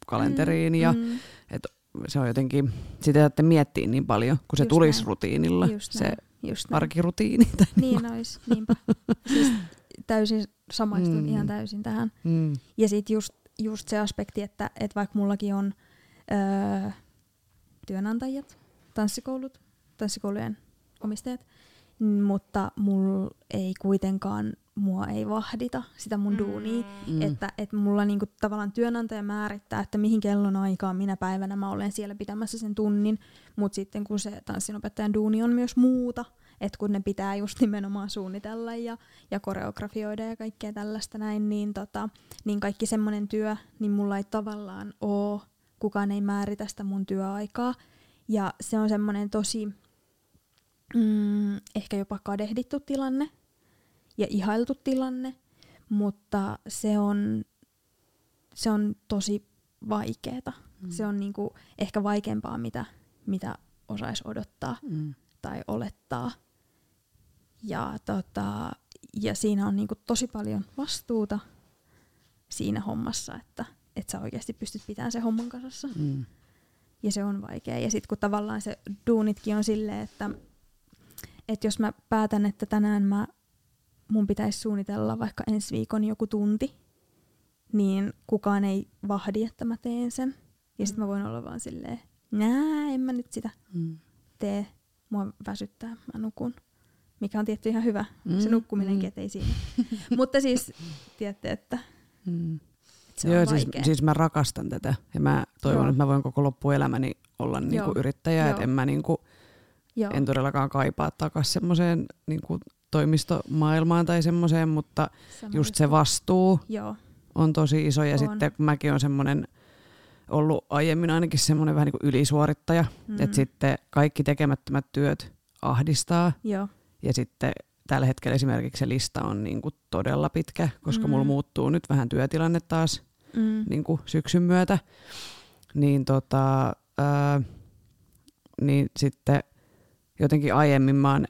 kalenteriin mm. ja mm. et se on jotenkin, sitä että miettiä niin paljon, kun se Just tulisi näin. rutiinilla, Just se näin. Just arkirutiini. Tai niin, niin olisi, niinpä. siis täysin samaistun mm. ihan täysin tähän. Mm. Ja sitten just, just se aspekti, että et vaikka mullakin on öö, työnantajat, tanssikoulut, tanssikoulujen omistajat, mutta mul ei kuitenkaan, mua ei vahdita sitä mun mm. duunia, mm. että et mulla niinku tavallaan työnantaja määrittää, että mihin kellon aikaan minä päivänä mä olen siellä pitämässä sen tunnin, mutta sitten kun se tanssinopettajan duuni on myös muuta, että kun ne pitää just nimenomaan suunnitella ja, ja koreografioida ja kaikkea tällaista näin, niin, tota, niin kaikki semmoinen työ, niin mulla ei tavallaan oo, kukaan ei määritä sitä mun työaikaa, ja se on semmoinen tosi mm, ehkä jopa kadehdittu tilanne ja ihailtu tilanne, mutta se on, se on tosi vaikeeta. Mm. Se on niinku ehkä vaikeampaa, mitä, mitä osaisi odottaa mm. tai olettaa. Ja, tota, ja siinä on niinku tosi paljon vastuuta siinä hommassa, että et sä oikeasti pystyt pitämään se homman kasassa. Mm. Ja se on vaikea. Ja sitten kun tavallaan se duunitkin on silleen, että että jos mä päätän, että tänään mä, mun pitäisi suunnitella vaikka ensi viikon joku tunti, niin kukaan ei vahdi, että mä teen sen. Ja sitten mä voin olla vaan silleen, nää, en mä nyt sitä mm. tee. Mua väsyttää, mä nukun. Mikä on tietty ihan hyvä, mm. se nukkuminenkin, mm. ei siinä. Mutta siis, tiedätte, että, mm. se Joo, siis, siis mä rakastan tätä. Ja mä toivon, Joo. että mä voin koko loppuelämäni olla niinku yrittäjä. Että en mä niinku, Joo. En todellakaan kaipaa takaisin semmoiseen niin toimistomaailmaan tai semmoiseen, mutta Sama just se vastuu, Joo. on tosi iso ja On. sitten kun mäkin on semmoinen ollut aiemmin ainakin semmoinen vähän niin kuin ylisuorittaja, mm. että sitten kaikki tekemättömät työt ahdistaa Joo. ja sitten tällä hetkellä esimerkiksi se lista on niin kuin todella pitkä, koska mm. mulla muuttuu nyt vähän työtilanne taas Mm. niin kuin syksyn myötä, niin, tota, ää, niin sitten jotenkin aiemmin mä oon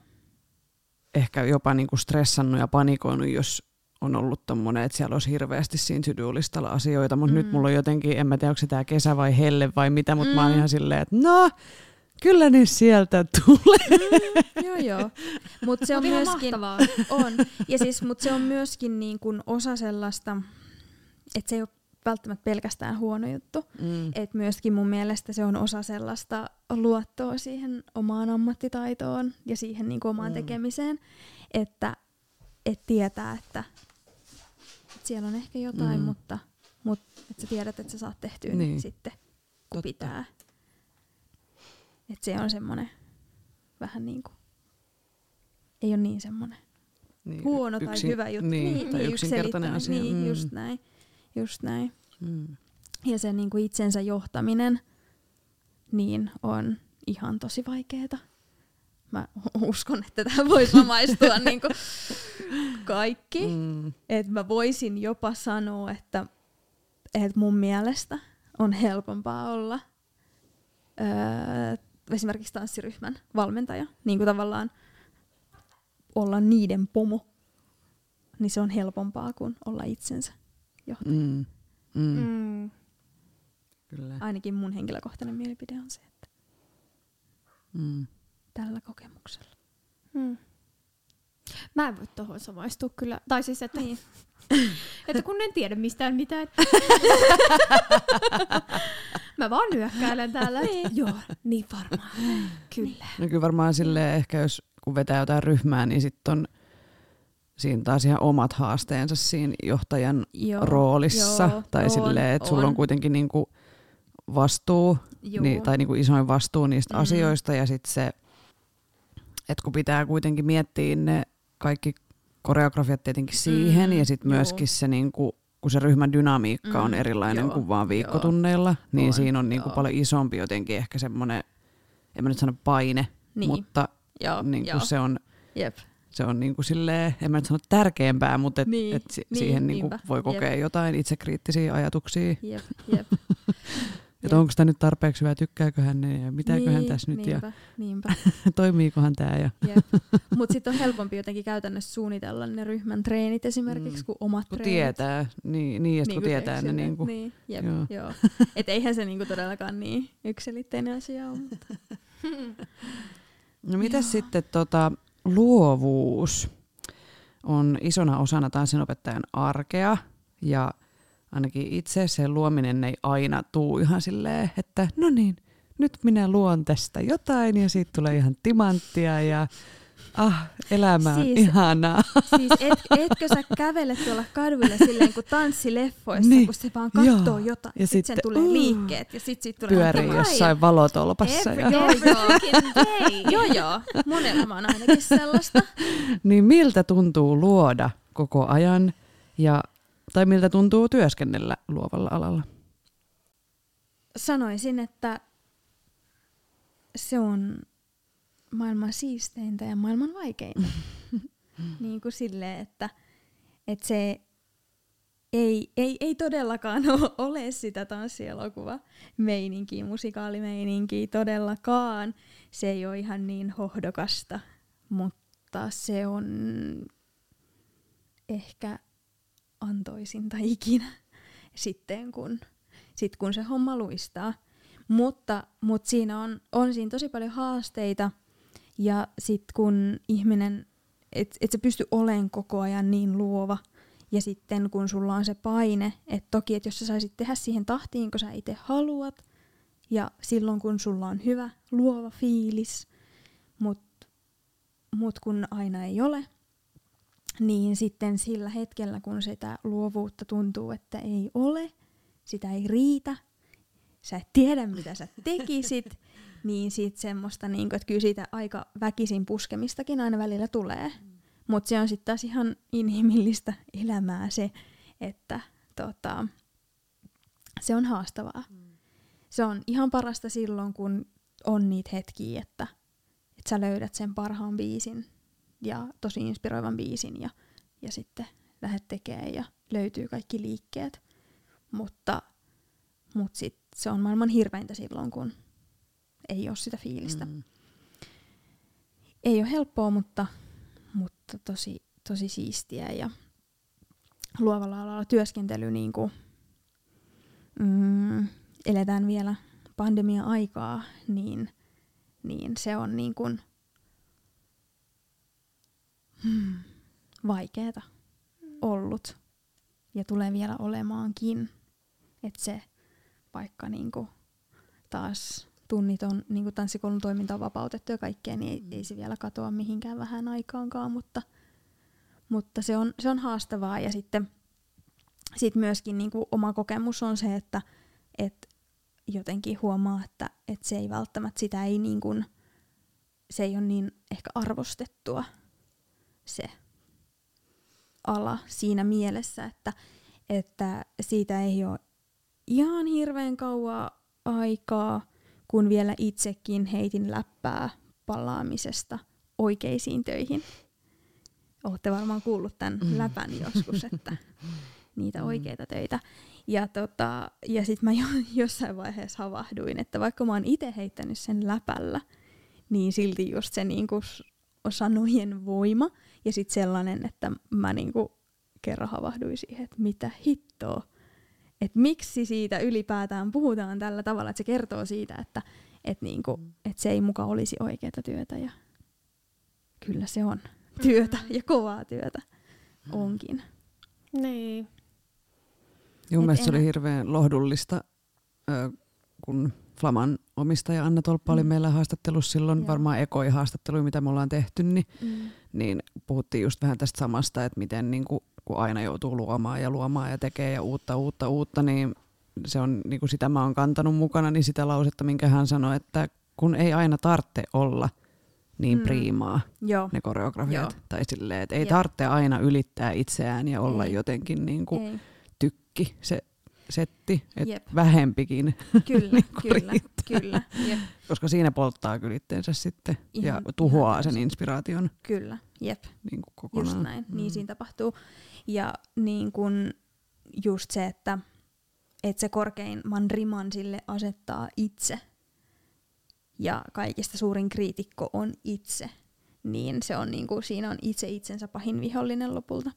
ehkä jopa niin kuin stressannut ja panikoinut, jos on ollut tommonen, että siellä olisi hirveästi siinä to-do-listalla asioita, mutta mm. nyt mulla on jotenkin, en mä tiedä, onko se tää kesä vai helle vai mitä, mutta mm. mä oon ihan silleen, että no, kyllä ne sieltä tulee. Joo, joo. Mutta se on Mut myöskin... mahtavaa. On. Ja siis, mutta se on myöskin niin kuin osa sellaista, että se ei ole välttämättä pelkästään huono juttu. Mm. Et myöskin mun mielestä se on osa sellaista luottoa siihen omaan ammattitaitoon ja siihen niin omaan Mm. tekemiseen, että et tietää, että, että siellä on ehkä jotain, Mm. mutta, mutta että sä tiedät, että sä saat tehtyä niin. Niin. sitten, kun Totta. pitää. Että se on semmoinen vähän niin kuin, ei ole niin semmoinen Niin, huono tai yksin- hyvä juttu. Niin, tai niin, yksinkertainen asia. Niin, Mm. just näin. Just näin. Mm. Ja se niin kuin itsensä johtaminen niin on ihan tosi vaikeeta. Mä uskon, että tähän voi samaistua niin kuin kaikki. Mm. Et mä voisin jopa sanoa, että, että mun mielestä on helpompaa olla öö, esimerkiksi tanssiryhmän valmentaja. Niin kuin tavallaan olla niiden pomo. Niin se on helpompaa kuin olla itsensä johtaja. Mm. Mm. Mm. Kyllä. Ainakin mun henkilökohtainen mielipide on se, että Mm. tällä kokemuksella. Mm. Mä en voi tohon samaistua kyllä. Tai siis, että, Niin. että kun en tiedä mistään mitään. Mä vaan nyökkäilen täällä. että Joo, niin varmaan. Kyllä. No kyllä varmaan silleen ehkä jos kun vetää jotain ryhmää, niin sitten on siinä taas ihan omat haasteensa siinä johtajan Joo, roolissa. joo, tai on, silleen, että sulla on on. kuitenkin niinku vastuu, Joo. niin, tai niinku isoin vastuu niistä Mm. mm. asioista. Ja sitten se, että kun pitää kuitenkin miettiä ne kaikki koreografiat tietenkin siihen, Mm, ja sitten joo. myöskin se niinku, kun se ryhmän dynamiikka on Mm, erilainen joo, kuin vaan joo. viikkotunneilla, niin On, siinä on niinku joo. paljon isompi jotenkin ehkä semmoinen, en mä nyt sano paine, Niin. mutta Joo, niin joo. kuin se on, Jep. Se on niin kuin silleen, en mä nyt sano tärkeämpää, mutta et, Niin, et si- niin, siihen niin kuin niinpä, voi kokea jep. jotain itsekriittisiä ajatuksia. Jep, jep. Että onko tämä nyt tarpeeksi hyvä, tykkääköhän ne ja mitäköhän niin, tässä nyt niinpä, niinpä. ja toimiikohan tämä. Ja. Mutta sitten on helpompi jotenkin käytännössä suunnitella ne ryhmän treenit esimerkiksi, Mm. kuin omat kun treenit. tietää, niin, niin Niin kun tietää ne teksille. niin kuin, Niin, jep, joo. joo. joo. Et eihän se niinku todellakaan niin yksilitteinen asia ole. Mutta. No mitäs sitten tota, luovuus on isona osana tanssinopettajan arkea. Ja ainakin itse se luominen ei aina tuu ihan silleen, että no niin, nyt minä luon tästä jotain ja siitä tulee ihan timanttia ja ah, elämä on Siis- ihanaa. Siis et, etkö sä kävele tuolla kaduilla silleen kuin tanssileffoissa, Niin, kun se vaan katsoo joo. jotain. Ja Ja sitten sitten, tulee uh, liikkeet ja sitten siitä tulee Pyörii kai. jossain valotolpassa. Every, Ja, joo, joo. Day. joo, elämä on ainakin sellaista. niin miltä tuntuu luoda koko ajan ja, tai miltä tuntuu työskennellä luovalla alalla? Sanoisin, että se on maailman siisteintä ja maailman vaikeinta. niin kuin silleen, että, että se ei, ei, ei todellakaan ole sitä tanssielokuva meininkiä, musikaalimeininkiä todellakaan. Se ei ole ihan niin hohdokasta, mutta se on ehkä antoisinta ikinä sitten, kun, sit kun se homma luistaa. Mutta, mutta siinä on, on siinä tosi paljon haasteita ja sitten kun ihminen, et, et se pysty olemaan koko ajan niin luova ja sitten kun sulla on se paine, että toki, että jos sä saisit tehdä siihen tahtiin, kun sä itse haluat ja silloin kun sulla on hyvä luova fiilis, mutta mut kun aina ei ole, niin sitten sillä hetkellä, kun sitä luovuutta tuntuu, että ei ole, sitä ei riitä, sä et tiedä, mitä sä tekisit, niin sit semmoista, niin että kyllä siitä aika väkisin puskemistakin aina välillä tulee. Mutta se on sitten taas ihan inhimillistä elämää se, että tota, se on haastavaa. Se on ihan parasta silloin, kun on niitä hetkiä, että, että sä löydät sen parhaan biisin ja tosi inspiroivan biisin ja, ja sitten lähdet tekemään ja löytyy kaikki liikkeet. Mutta, mutta sit se on maailman hirveintä silloin, kun ei ole sitä fiilistä. Mm. Ei ole helppoa, mutta, mutta tosi, tosi siistiä ja luovalla alalla työskentely niin kuin, mm, eletään vielä pandemia-aikaa, niin, niin se on niin kuin, hmm, vaikeeta ollut ja tulee vielä olemaankin. Että se vaikka niinku taas tunnit on niinku tanssikoulun toiminta on vapautettu ja kaikkea, niin ei, ei se vielä katoa mihinkään vähän aikaankaan, mutta, mutta se, on, se on haastavaa. Ja sitten sit myöskin niinku oma kokemus on se, että et jotenkin huomaa, että et se ei välttämättä sitä ei niinku, se ei ole niin ehkä arvostettua se ala siinä mielessä, että, että siitä ei ole ihan hirveän kauan aikaa, kun vielä itsekin heitin läppää palaamisesta oikeisiin töihin. Olette varmaan kuullut tämän mm. läpän joskus, että niitä mm. oikeita töitä. Ja, tota, ja sitten mä jo, jossain vaiheessa havahduin, että vaikka mä oon itse heittänyt sen läpällä, niin silti just se niinku sanojen voima ja sitten sellainen, että mä niinku kerran havahduin siihen, että mitä hittoa, että miksi siitä ylipäätään puhutaan tällä tavalla, että se kertoo siitä, että et niinku, et se ei muka olisi oikeaa työtä ja kyllä se on työtä ja kovaa työtä onkin. Niin. Joo, mielestäni se oli hirveän lohdullista, kun Flaman omistaja Anna Tolppa oli mm. meillä haastattelussa silloin, Joo. varmaan ekoi haastattelu, mitä me ollaan tehty, niin, mm. niin puhuttiin just vähän tästä samasta, että miten niin kuin, kun aina joutuu luomaan ja luomaan ja tekee ja uutta, uutta, uutta, niin se on niin kuin sitä mä oon kantanut mukana, niin sitä lausetta, minkä hän sanoi, että kun ei aina tarvitse olla niin mm. priimaa Joo. ne koreografiat. Joo. Tai silleen, että ei Jep. tarvitse aina ylittää itseään ja olla ei. jotenkin niin kuin tykki. Se setti, että vähempikin kyllä, niin kyllä, kyllä. Jep. Koska siinä polttaa kyllä itteensä sitten ihan, ja tuhoaa ihan sen inspiraation. Kyllä, jep. Niin kuin kokonaan. Just näin, mm. niin siinä tapahtuu. Ja niin kuin just se, että, että se korkeimman riman sille asettaa itse ja kaikista suurin kriitikko on itse, niin se on niin kuin, siinä on itse itsensä pahin vihollinen lopulta.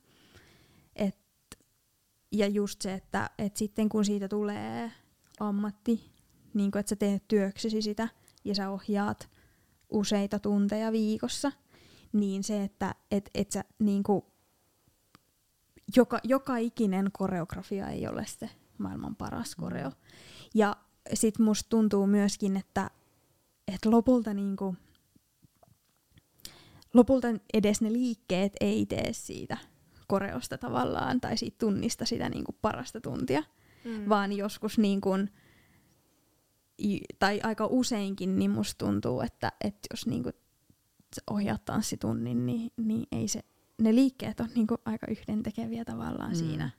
Ja just se, että, että sitten kun siitä tulee ammatti, niin kuin, että sä teet työksesi sitä ja sä ohjaat useita tunteja viikossa, niin se, että et, et sä niin kuin, joka, joka ikinen koreografia ei ole se maailman paras koreo. Ja sit musta tuntuu myöskin, että et lopulta niinku, lopulta edes ne liikkeet ei tee siitä koreosta tavallaan tai siitä tunnista sitä niin kuin parasta tuntia, mm. vaan joskus niin kuin, tai aika useinkin niin musta tuntuu, että, että jos niin kuin ohjaat tanssitunnin, niin, niin ei se, ne liikkeet on niin kuin aika yhdentekeviä tavallaan mm. siinä.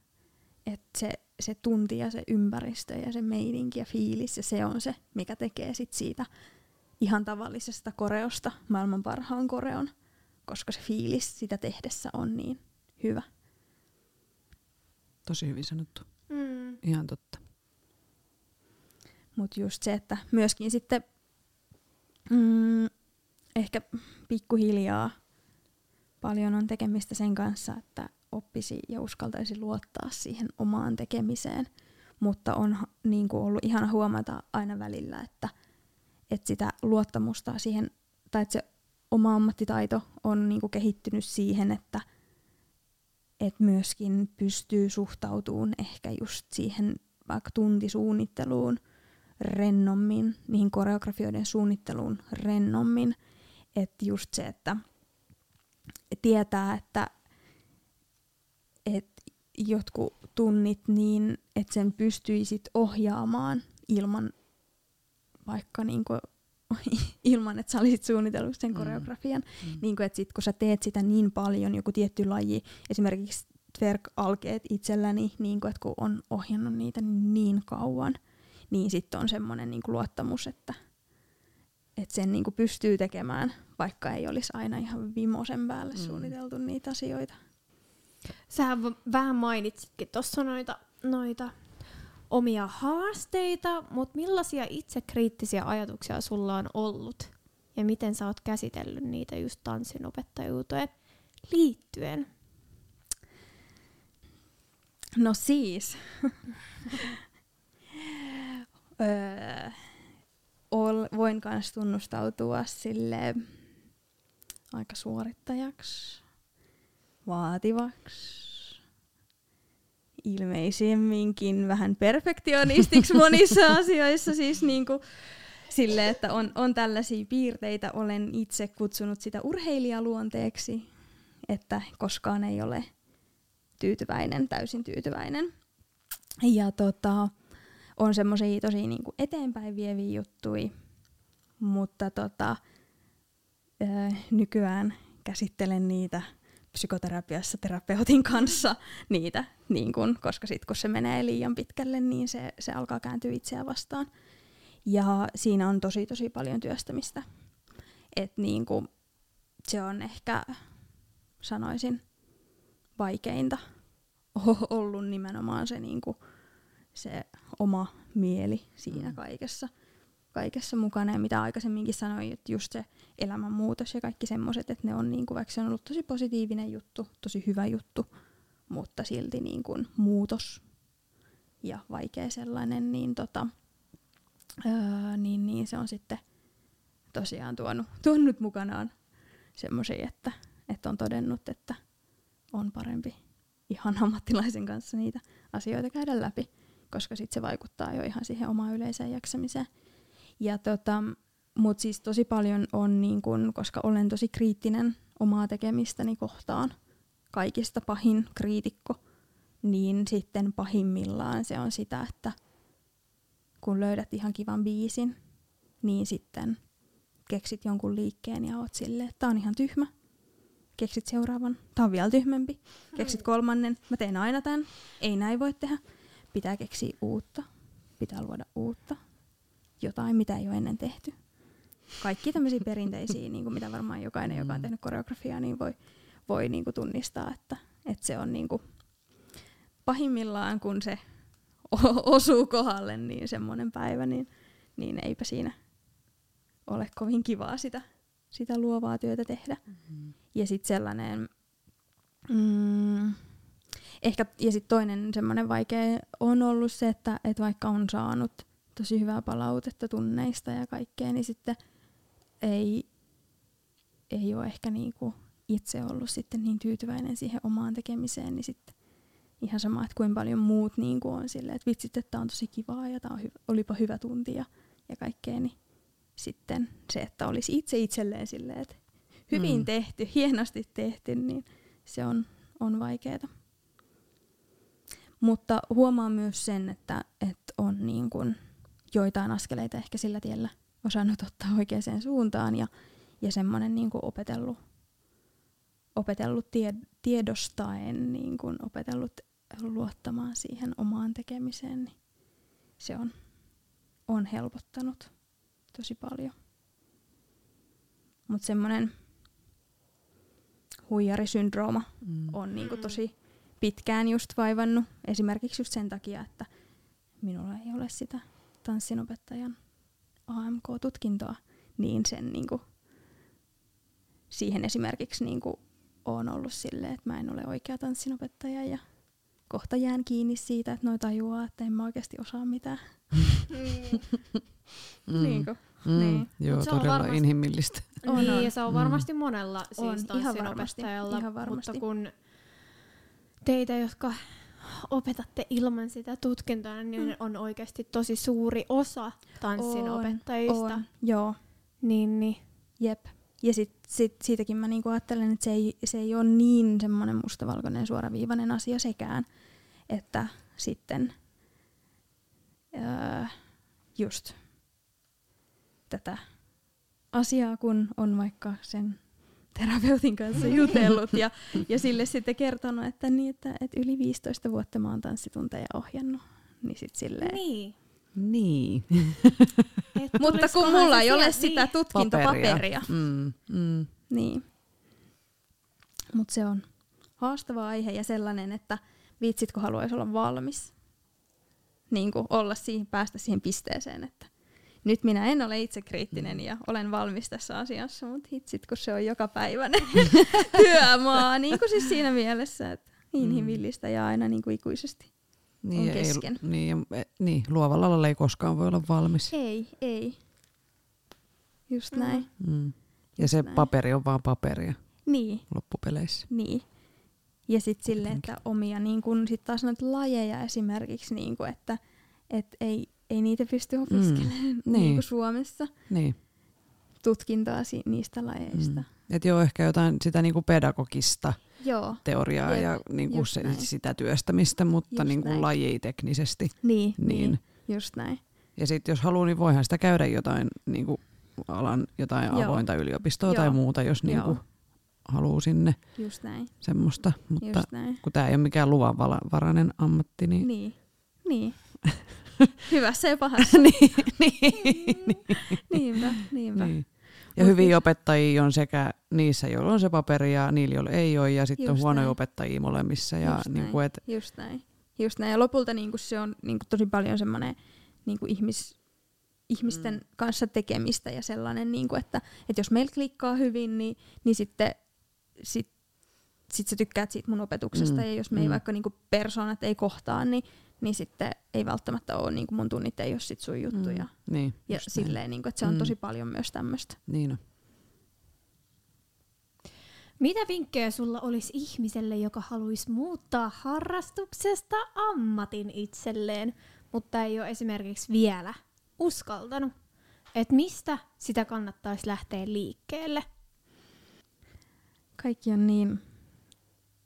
Että se, se tunti ja se ympäristö ja se meidinki ja fiilis ja se on se, mikä tekee sit siitä ihan tavallisesta koreosta maailman parhaan koreon, koska se fiilis sitä tehdessä on niin hyvä. Tosi hyvin sanottu. Mm. Ihan totta. Mutta just se, että myöskin sitten mm, ehkä pikkuhiljaa paljon on tekemistä sen kanssa, että oppisi ja uskaltaisi luottaa siihen omaan tekemiseen. Mutta on niin kuin ollut ihana huomata aina välillä, että, että sitä luottamusta siihen, tai että se oma ammattitaito on niin kuin kehittynyt siihen, että – että myöskin pystyy suhtautumaan ehkä just siihen vaikka tuntisuunnitteluun rennommin, niihin koreografioiden suunnitteluun rennommin. Että just se, että tietää, että, että jotkut tunnit niin, että sen pystyisit ohjaamaan ilman vaikka niinku ilman, että sä olisit suunnitellut sen mm. koreografian. Mm. Mm. Niin kuin, että sit, kun sä teet sitä niin paljon, joku tietty laji, esimerkiksi twerk-alkeet itselläni, niin kuin, että kun on ohjannut niitä niin kauan, niin sitten on semmoinen niin luottamus, että, että sen niin kuin pystyy tekemään, vaikka ei olisi aina ihan vimosen päälle mm. suunniteltu niitä asioita. Sähän v- vähän mainitsitkin tuossa noita, noita omia haasteita, mutta millaisia itsekriittisiä ajatuksia sulla on ollut? Ja miten sä oot käsitellyt niitä just tanssinopettajuuteen liittyen? No siis. öö, ol, voin myös tunnustautua sille aika suorittajaksi, vaativaksi, ilmeisemminkin vähän perfektionistiksi monissa asioissa. Siis niinku, sille, että on, on tällaisia piirteitä. Olen itse kutsunut sitä urheilijaluonteeksi, että koskaan ei ole tyytyväinen, täysin tyytyväinen. Ja tota, on semmoisia tosi niinku eteenpäin vieviä juttuja, mutta tota, nykyään käsittelen niitä psykoterapiassa terapeutin kanssa niitä, niin kun, koska sitten kun se menee liian pitkälle, niin se, se alkaa kääntyä itseään vastaan. Ja siinä on tosi tosi paljon työstämistä. Et niin kun, se on ehkä, sanoisin, vaikeinta ollut nimenomaan se, niin kun, se oma mieli siinä mm. kaikessa kaikessa mukana ja mitä aikaisemminkin sanoin, että just se elämänmuutos ja kaikki semmoiset, että ne on niin kuin, vaikka se on ollut tosi positiivinen juttu, tosi hyvä juttu, mutta silti niin kuin muutos ja vaikea sellainen, niin, tota, öö, niin, niin se on sitten tosiaan tuonut, tuonut mukanaan semmoisia, että, että on todennut, että on parempi ihan ammattilaisen kanssa niitä asioita käydä läpi, koska sitten se vaikuttaa jo ihan siihen omaan yleiseen jaksamiseen. Ja tota, Mutta siis tosi paljon on, niin kun, koska olen tosi kriittinen omaa tekemistäni kohtaan, kaikista pahin kriitikko, niin sitten pahimmillaan se on sitä, että kun löydät ihan kivan biisin, niin sitten keksit jonkun liikkeen ja oot silleen, että tää on ihan tyhmä. Keksit seuraavan, tää on vielä tyhmempi. Keksit kolmannen, mä teen aina tämän, ei näin voi tehdä. Pitää keksiä uutta, pitää luoda uutta, jotain, mitä ei ole ennen tehty. Kaikki tämmöisiä perinteisiä, niin kuin mitä varmaan jokainen, joka on tehnyt koreografiaa, niin voi, voi niin kuin tunnistaa, että, että se on niin kuin pahimmillaan, kun se osuu kohdalle, niin semmoinen päivä, niin, niin eipä siinä ole kovin kivaa sitä, sitä luovaa työtä tehdä. Mm-hmm. Ja sitten sellainen, mm, ehkä, ja sitten toinen semmoinen vaikea on ollut se, että, että vaikka on saanut tosi hyvää palautetta tunneista ja kaikkea, niin sitten ei, ei ole ehkä niinku itse ollut sitten niin tyytyväinen siihen omaan tekemiseen, niin sitten ihan sama, että kuinka paljon muut niinku on silleen, että vitsit, että tämä on tosi kivaa ja tämä hy- olipa hyvä tunti ja, ja kaikkea, niin sitten se, että olisi itse itselleen silleen, että hyvin mm. tehty, hienosti tehty, niin se on, on vaikeaa. Mutta huomaa myös sen, että, että on niin kuin joitain askeleita ehkä sillä tiellä osannut ottaa oikeaan suuntaan ja, ja semmoinen niin opetellut, opetellut tie, tiedostaen, niin kuin opetellut luottamaan siihen omaan tekemiseen, niin se on, on helpottanut tosi paljon. Mutta semmoinen huijarisyndrooma mm. on niinku tosi pitkään just vaivannut. Esimerkiksi just sen takia, että minulla ei ole sitä tanssinopettajan AMK-tutkintoa, niin sen niin kuin, siihen esimerkiksi niin kuin, on ollut silleen, että mä en ole oikea tanssinopettaja ja kohta jään kiinni siitä, että noita tajuaa, että en mä oikeasti osaa mitään. mm. niin kuin, mm. niin. Joo, se todella on varmasti, inhimillistä. On, niin, on. ja se on varmasti mm. monella siis on, tanssinopettajalla, ihan varmasti. mutta kun teitä, jotka opetatte ilman sitä tutkintoa, niin mm. on oikeasti tosi suuri osa tanssin on, opettajista. On, joo. Niin, niin. Jep. Ja sit, sit, siitäkin mä niinku ajattelen, että se ei, se ei ole niin semmoinen mustavalkoinen suoraviivainen asia sekään, että sitten öö, just tätä asiaa, kun on vaikka sen terapeutin kanssa jutellut ja, ja sille sitten kertonut, että, niin, että, että yli 15 vuotta mä oon tanssitunteja ohjannut. Niin sit silleen, Niin. Niin. Mutta kun mulla ei ole sieltä- sitä niin. tutkintopaperia. Mm, mm. Niin. Mutta se on haastava aihe ja sellainen, että viitsitkö haluaisi olla valmis. Niin kuin olla siihen, päästä siihen pisteeseen, että nyt minä en ole itse kriittinen ja olen valmis tässä asiassa, mutta hitsit, kun se on joka päiväinen työmaa, niin kuin siis siinä mielessä, että inhimillistä ja aina niin kuin ikuisesti. Niin, On ei- kesken. niin, ja- e- niin, luovalla alalla ei koskaan voi olla valmis. Ei, ei. Just näin. Mm. Ja se näin. paperi on vaan paperia Niin, loppupeleissä. Niin. Ja sitten silleen, että omia niin kun sit taas noita lajeja esimerkiksi, niin kun, että et ei, ei niitä pysty opiskelemaan mm. niin. Niin. kuin Suomessa Niin. tutkintoa si- niistä lajeista. Mm. Et joo, ehkä jotain sitä niinku pedagogista Joo, teoriaa Jep, ja niinku se, näin. sitä työstämistä, mutta Just niinku näin. lajiteknisesti. niin, niin. Niin. just näin. Ja sitten jos haluaa, niin voihan sitä käydä jotain niinku alan jotain Joo. avointa yliopistoa tai Joo. muuta, jos niinku haluaa sinne Just näin, semmoista. Mutta just näin. kun tämä ei ole mikään luvanvarainen ammatti, niin, Niin, niin. Hyvässä ja pahassa. niin, niin, niinpä, niinpä. niin. Ja Mut hyviä just- opettajia on sekä niissä, joilla on se paperi ja niillä, joilla ei ole, ja sitten on huonoja näin. opettajia molemmissa. Ja Just niin näin. kuin, et, Just näin. Just näin. Ja lopulta niin kuin se on niin kuin tosi paljon semmoinen niin kuin ihmis, ihmisten mm. kanssa tekemistä ja sellainen, niin kuin, että, että jos meillä klikkaa hyvin, niin, niin sitten sit, sit sä tykkäät siitä mun opetuksesta. Mm. Mm. Ja jos me ei Mm. vaikka niin kuin persoonat ei kohtaa, niin, niin sitten ei välttämättä ole niin kuin mun tunnit ei ole sit sun juttuja. Mm. niin, Ja näin. silleen, niin kuin, että se on Mm. tosi paljon myös tämmöistä. Niin on. Mitä vinkkejä sulla olisi ihmiselle, joka haluaisi muuttaa harrastuksesta ammatin itselleen, mutta ei ole esimerkiksi vielä uskaltanut? Että mistä sitä kannattaisi lähteä liikkeelle? kaikki on niin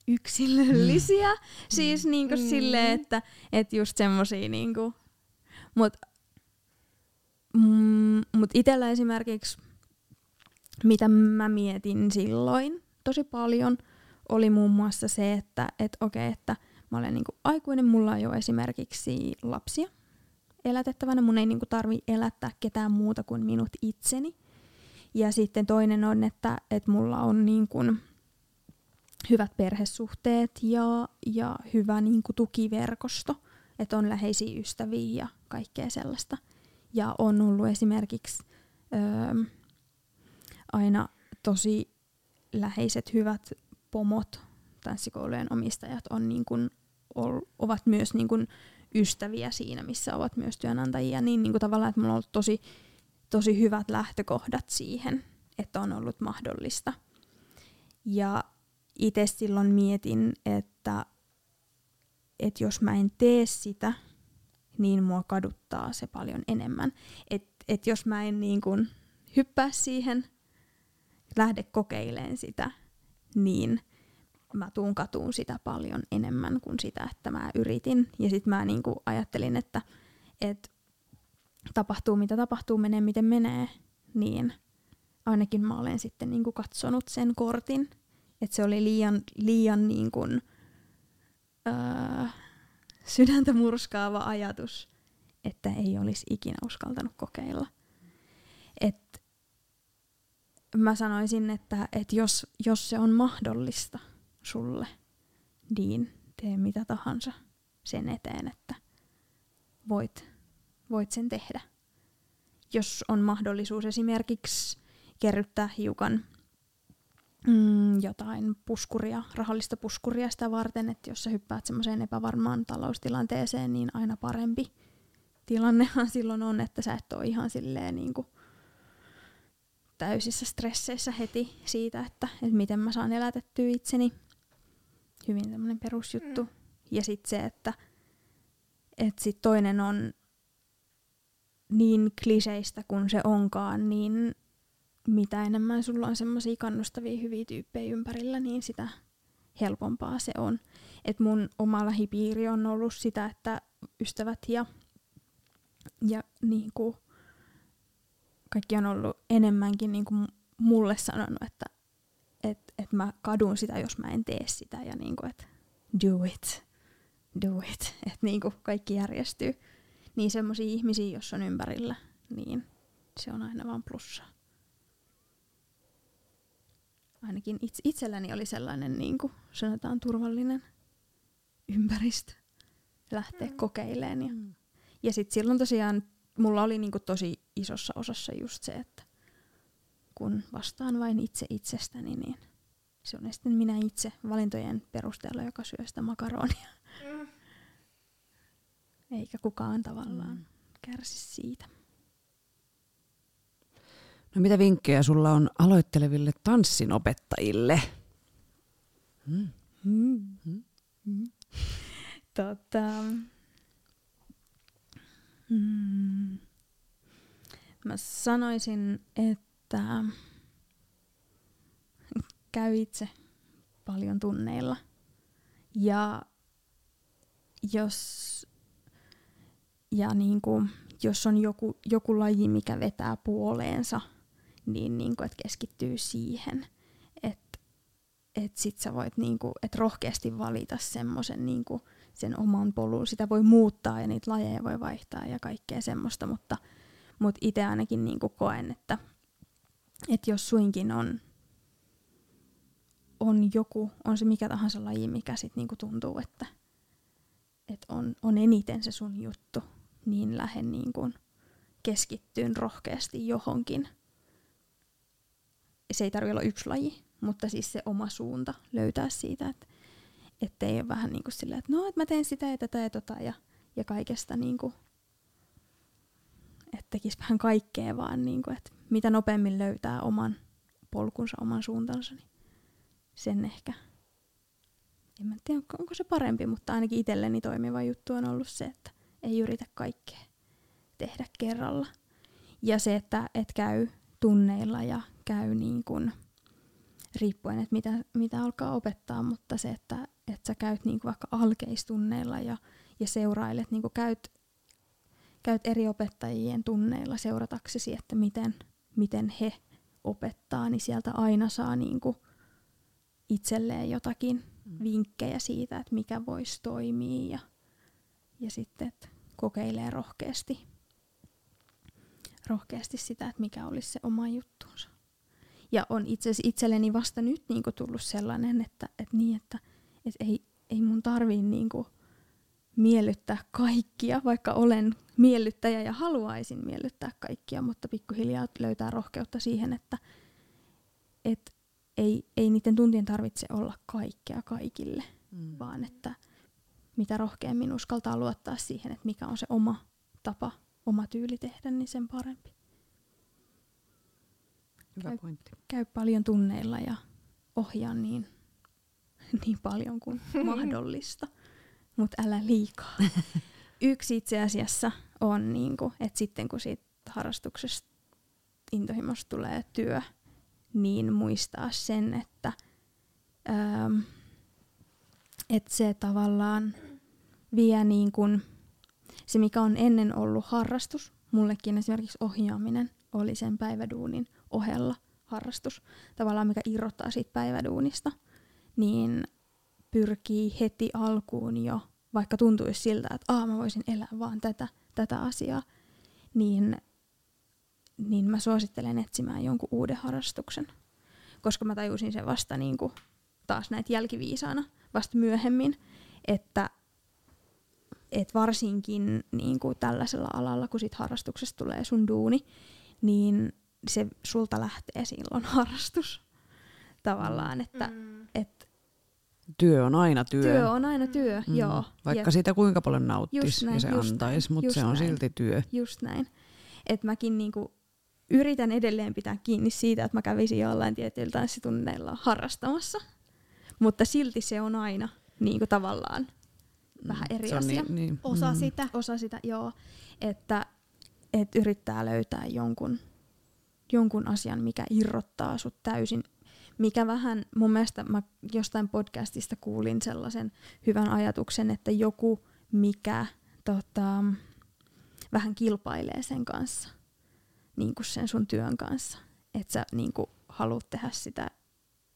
yksilöllisiä. Mm. Siis niinku Mm. silleen, että et just semmosia niinku. Mut, mm, mut itellä esimerkiksi, mitä mä mietin silloin tosi paljon, oli muun muassa se, että et okei, että mä olen niinku aikuinen, mulla ei ole esimerkiksi lapsia elätettävänä, mun ei niinku tarvi elättää ketään muuta kuin minut itseni. Ja sitten toinen on, että, että mulla on niin kuin hyvät perhesuhteet ja, ja hyvä niin kuin tukiverkosto, että on läheisiä ystäviä ja kaikkea sellaista. Ja on ollut esimerkiksi öö, aina tosi läheiset hyvät pomot, tanssikoulujen omistajat on niin kuin, ol, ovat myös niin kuin ystäviä siinä, missä ovat myös työnantajia, niin, niin kuin tavallaan, että mulla on ollut tosi tosi hyvät lähtökohdat siihen, että on ollut mahdollista. Ja itse silloin mietin, että, että jos mä en tee sitä, niin mua kaduttaa se paljon enemmän. Että et jos mä en niin kun hyppää siihen, lähde kokeileen sitä, niin mä tuun katuun sitä paljon enemmän kuin sitä, että mä yritin. Ja sitten mä niin ajattelin, että, että tapahtuu mitä tapahtuu, menee miten menee, niin ainakin mä olen sitten niin katsonut sen kortin, että se oli liian, liian niin kuin, öö, sydäntä murskaava ajatus, että ei olisi ikinä uskaltanut kokeilla. Et mä sanoisin, että, että jos, jos se on mahdollista sulle, niin tee mitä tahansa sen eteen, että voit voit sen tehdä. Jos on mahdollisuus esimerkiksi kerryttää hiukan mm, jotain puskuria, rahallista puskuria sitä varten, että jos sä hyppäät semmoiseen epävarmaan taloustilanteeseen, niin aina parempi tilannehan silloin on, että sä et ole ihan silleen niin kuin täysissä stresseissä heti siitä, että, että miten mä saan elätettyä itseni. Hyvin tämmöinen perusjuttu. Mm. Ja sitten se, että, että sit toinen on niin kliseistä kuin se onkaan, niin mitä enemmän sulla on semmoisia kannustavia hyviä tyyppejä ympärillä, niin sitä helpompaa se on. Et mun oma lähipiiri on ollut sitä, että ystävät ja, ja niinku, kaikki on ollut enemmänkin niinku mulle sanonut, että, et, et mä kadun sitä, jos mä en tee sitä ja niinku, että do it, do it, että niinku kaikki järjestyy. Niin semmoisia ihmisiä, jos on ympärillä, niin se on aina vaan plussaa. Ainakin itse, itselläni oli sellainen, niin kuin sanotaan, turvallinen ympäristö lähteä mm. kokeilemaan. Ja, mm. ja sitten silloin tosiaan mulla oli niin kuin tosi isossa osassa just se, että kun vastaan vain itse itsestäni, niin se on sitten minä itse valintojen perusteella, joka syö sitä makaronia. Mm. Eikä kukaan tavallaan mm. kärsi siitä. No mitä vinkkejä sulla on aloitteleville tanssinopettajille? Mm. Mm. Mm. Tota, mm. Mä sanoisin, että käy itse paljon tunneilla. Ja jos, ja niin kuin, jos on joku, joku laji, mikä vetää puoleensa, niin, niin kuin, että keskittyy siihen, että et sit sä voit niin kuin, et rohkeasti valita semmoisen niin sen oman polun. Sitä voi muuttaa ja niitä lajeja voi vaihtaa ja kaikkea semmoista, mutta, mutta itse ainakin niin kuin koen, että, että jos suinkin on, on joku, on se mikä tahansa laji, mikä sit niinku tuntuu, että, että on, on eniten se sun juttu, niin lähde niinku keskittyyn rohkeasti johonkin. Se ei tarvitse olla yksi laji, mutta siis se oma suunta löytää siitä, että ettei ole vähän niin kuin silleen, että no, että mä teen sitä ja tätä ja tota ja, ja kaikesta niin kuin, että tekisi vähän kaikkea vaan, niin kuin, että mitä nopeammin löytää oman polkunsa, oman suuntansa, niin sen ehkä. En mä tiedä, onko se parempi, mutta ainakin itselleni toimiva juttu on ollut se, että ei yritä kaikkea tehdä kerralla. Ja se, että et käy tunneilla ja käy niin kuin, riippuen, että mitä, mitä alkaa opettaa, mutta se, että, että sä käyt niin kuin vaikka alkeistunneilla ja, ja seurailet, niin kuin käyt, käyt eri opettajien tunneilla seurataksesi, että miten, miten he opettaa, niin sieltä aina saa niin kuin itselleen jotakin mm. vinkkejä siitä, että mikä voisi toimia ja, ja sitten että kokeilee rohkeasti, rohkeasti sitä, että mikä olisi se oma juttuunsa. Ja on itse itselleni vasta nyt niinku tullut sellainen, että, että, niin, että, että ei, ei mun tarvii niinku miellyttää kaikkia, vaikka olen miellyttäjä ja haluaisin miellyttää kaikkia, mutta pikkuhiljaa löytää rohkeutta siihen, että, että ei, ei niiden tuntien tarvitse olla kaikkea kaikille, mm. vaan että mitä rohkeammin uskaltaa luottaa siihen, että mikä on se oma tapa, oma tyyli tehdä, niin sen parempi. Hyvä käy, pointti. Käy paljon tunneilla ja ohjaa niin, niin paljon kuin mahdollista, mutta älä liikaa. Yksi itse asiassa on, niin kuin, että sitten kun siitä harrastuksesta intohimosta tulee työ, niin muistaa sen, että, ähm, että se tavallaan vie niin kuin, se mikä on ennen ollut harrastus, mullekin esimerkiksi ohjaaminen oli sen päiväduunin ohella harrastus, tavallaan mikä irrottaa siitä päiväduunista, niin pyrkii heti alkuun jo, vaikka tuntuisi siltä, että Aa, mä voisin elää vaan tätä, tätä asiaa, niin niin mä suosittelen etsimään jonkun uuden harrastuksen. Koska mä tajusin sen vasta niin kuin, taas näitä jälkiviisaana vasta myöhemmin, että et varsinkin niin kuin tällaisella alalla, kun sit harrastuksesta tulee sun duuni, niin se sulta lähtee silloin harrastus tavallaan, että mm. et, Työ on aina työ. Työ on aina työ, mm. joo. Vaikka ja siitä kuinka paljon nauttisi ja se antaisi, mutta se on näin. silti työ. Just näin. Et mäkin niinku yritän edelleen pitää kiinni siitä, että mä kävisin jollain tietyillä tanssitunneilla harrastamassa. Mutta silti se on aina niin kuin tavallaan mm, vähän eri se asia. Niin, niin. Osa mm. sitä. Osa sitä, joo. Että et yrittää löytää jonkun, jonkun asian, mikä irrottaa sut täysin. Mikä vähän, mun mielestä mä jostain podcastista kuulin sellaisen hyvän ajatuksen, että joku, mikä tota, vähän kilpailee sen kanssa – niin kuin sen sun työn kanssa. Että sä niin kuin haluat tehdä sitä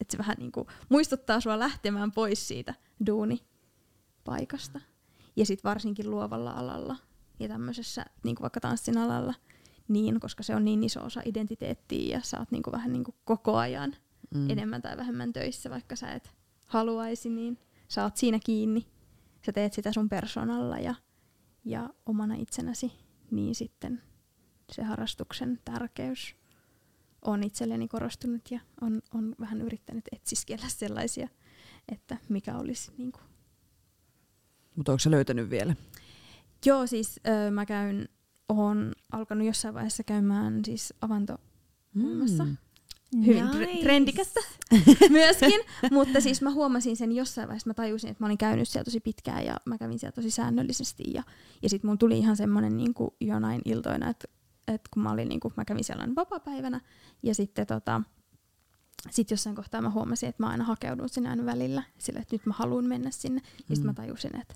että se vähän niinku muistuttaa sua lähtemään pois siitä duunipaikasta. Ja sitten varsinkin luovalla alalla ja tämmöisessä niinku vaikka tanssin alalla, niin, koska se on niin iso osa identiteettiä ja sä oot niinku vähän niinku koko ajan mm. enemmän tai vähemmän töissä, vaikka sä et haluaisi, niin sä oot siinä kiinni. Sä teet sitä sun persoonalla ja, ja omana itsenäsi, niin sitten se harrastuksen tärkeys on itselleni korostunut ja on, on vähän yrittänyt etsiskellä sellaisia, että mikä olisi niin kuin. Mutta onko se löytänyt vielä? Joo, siis öö, mä käyn, oon alkanut jossain vaiheessa käymään siis avanto mm. Hyvin nice. trendikästä myöskin, mutta siis mä huomasin sen jossain vaiheessa, mä tajusin, että mä olin käynyt siellä tosi pitkään ja mä kävin siellä tosi säännöllisesti ja, ja sitten mun tuli ihan semmoinen niin jonain iltoina, että että kun mä, olin, niin kun mä kävin siellä vapaa-päivänä ja sitten tota, sit jossain kohtaa mä huomasin, että mä aina hakeudun sinne aina välillä sillä, että nyt mä haluan mennä sinne. Mm. Ja sitten mä tajusin, että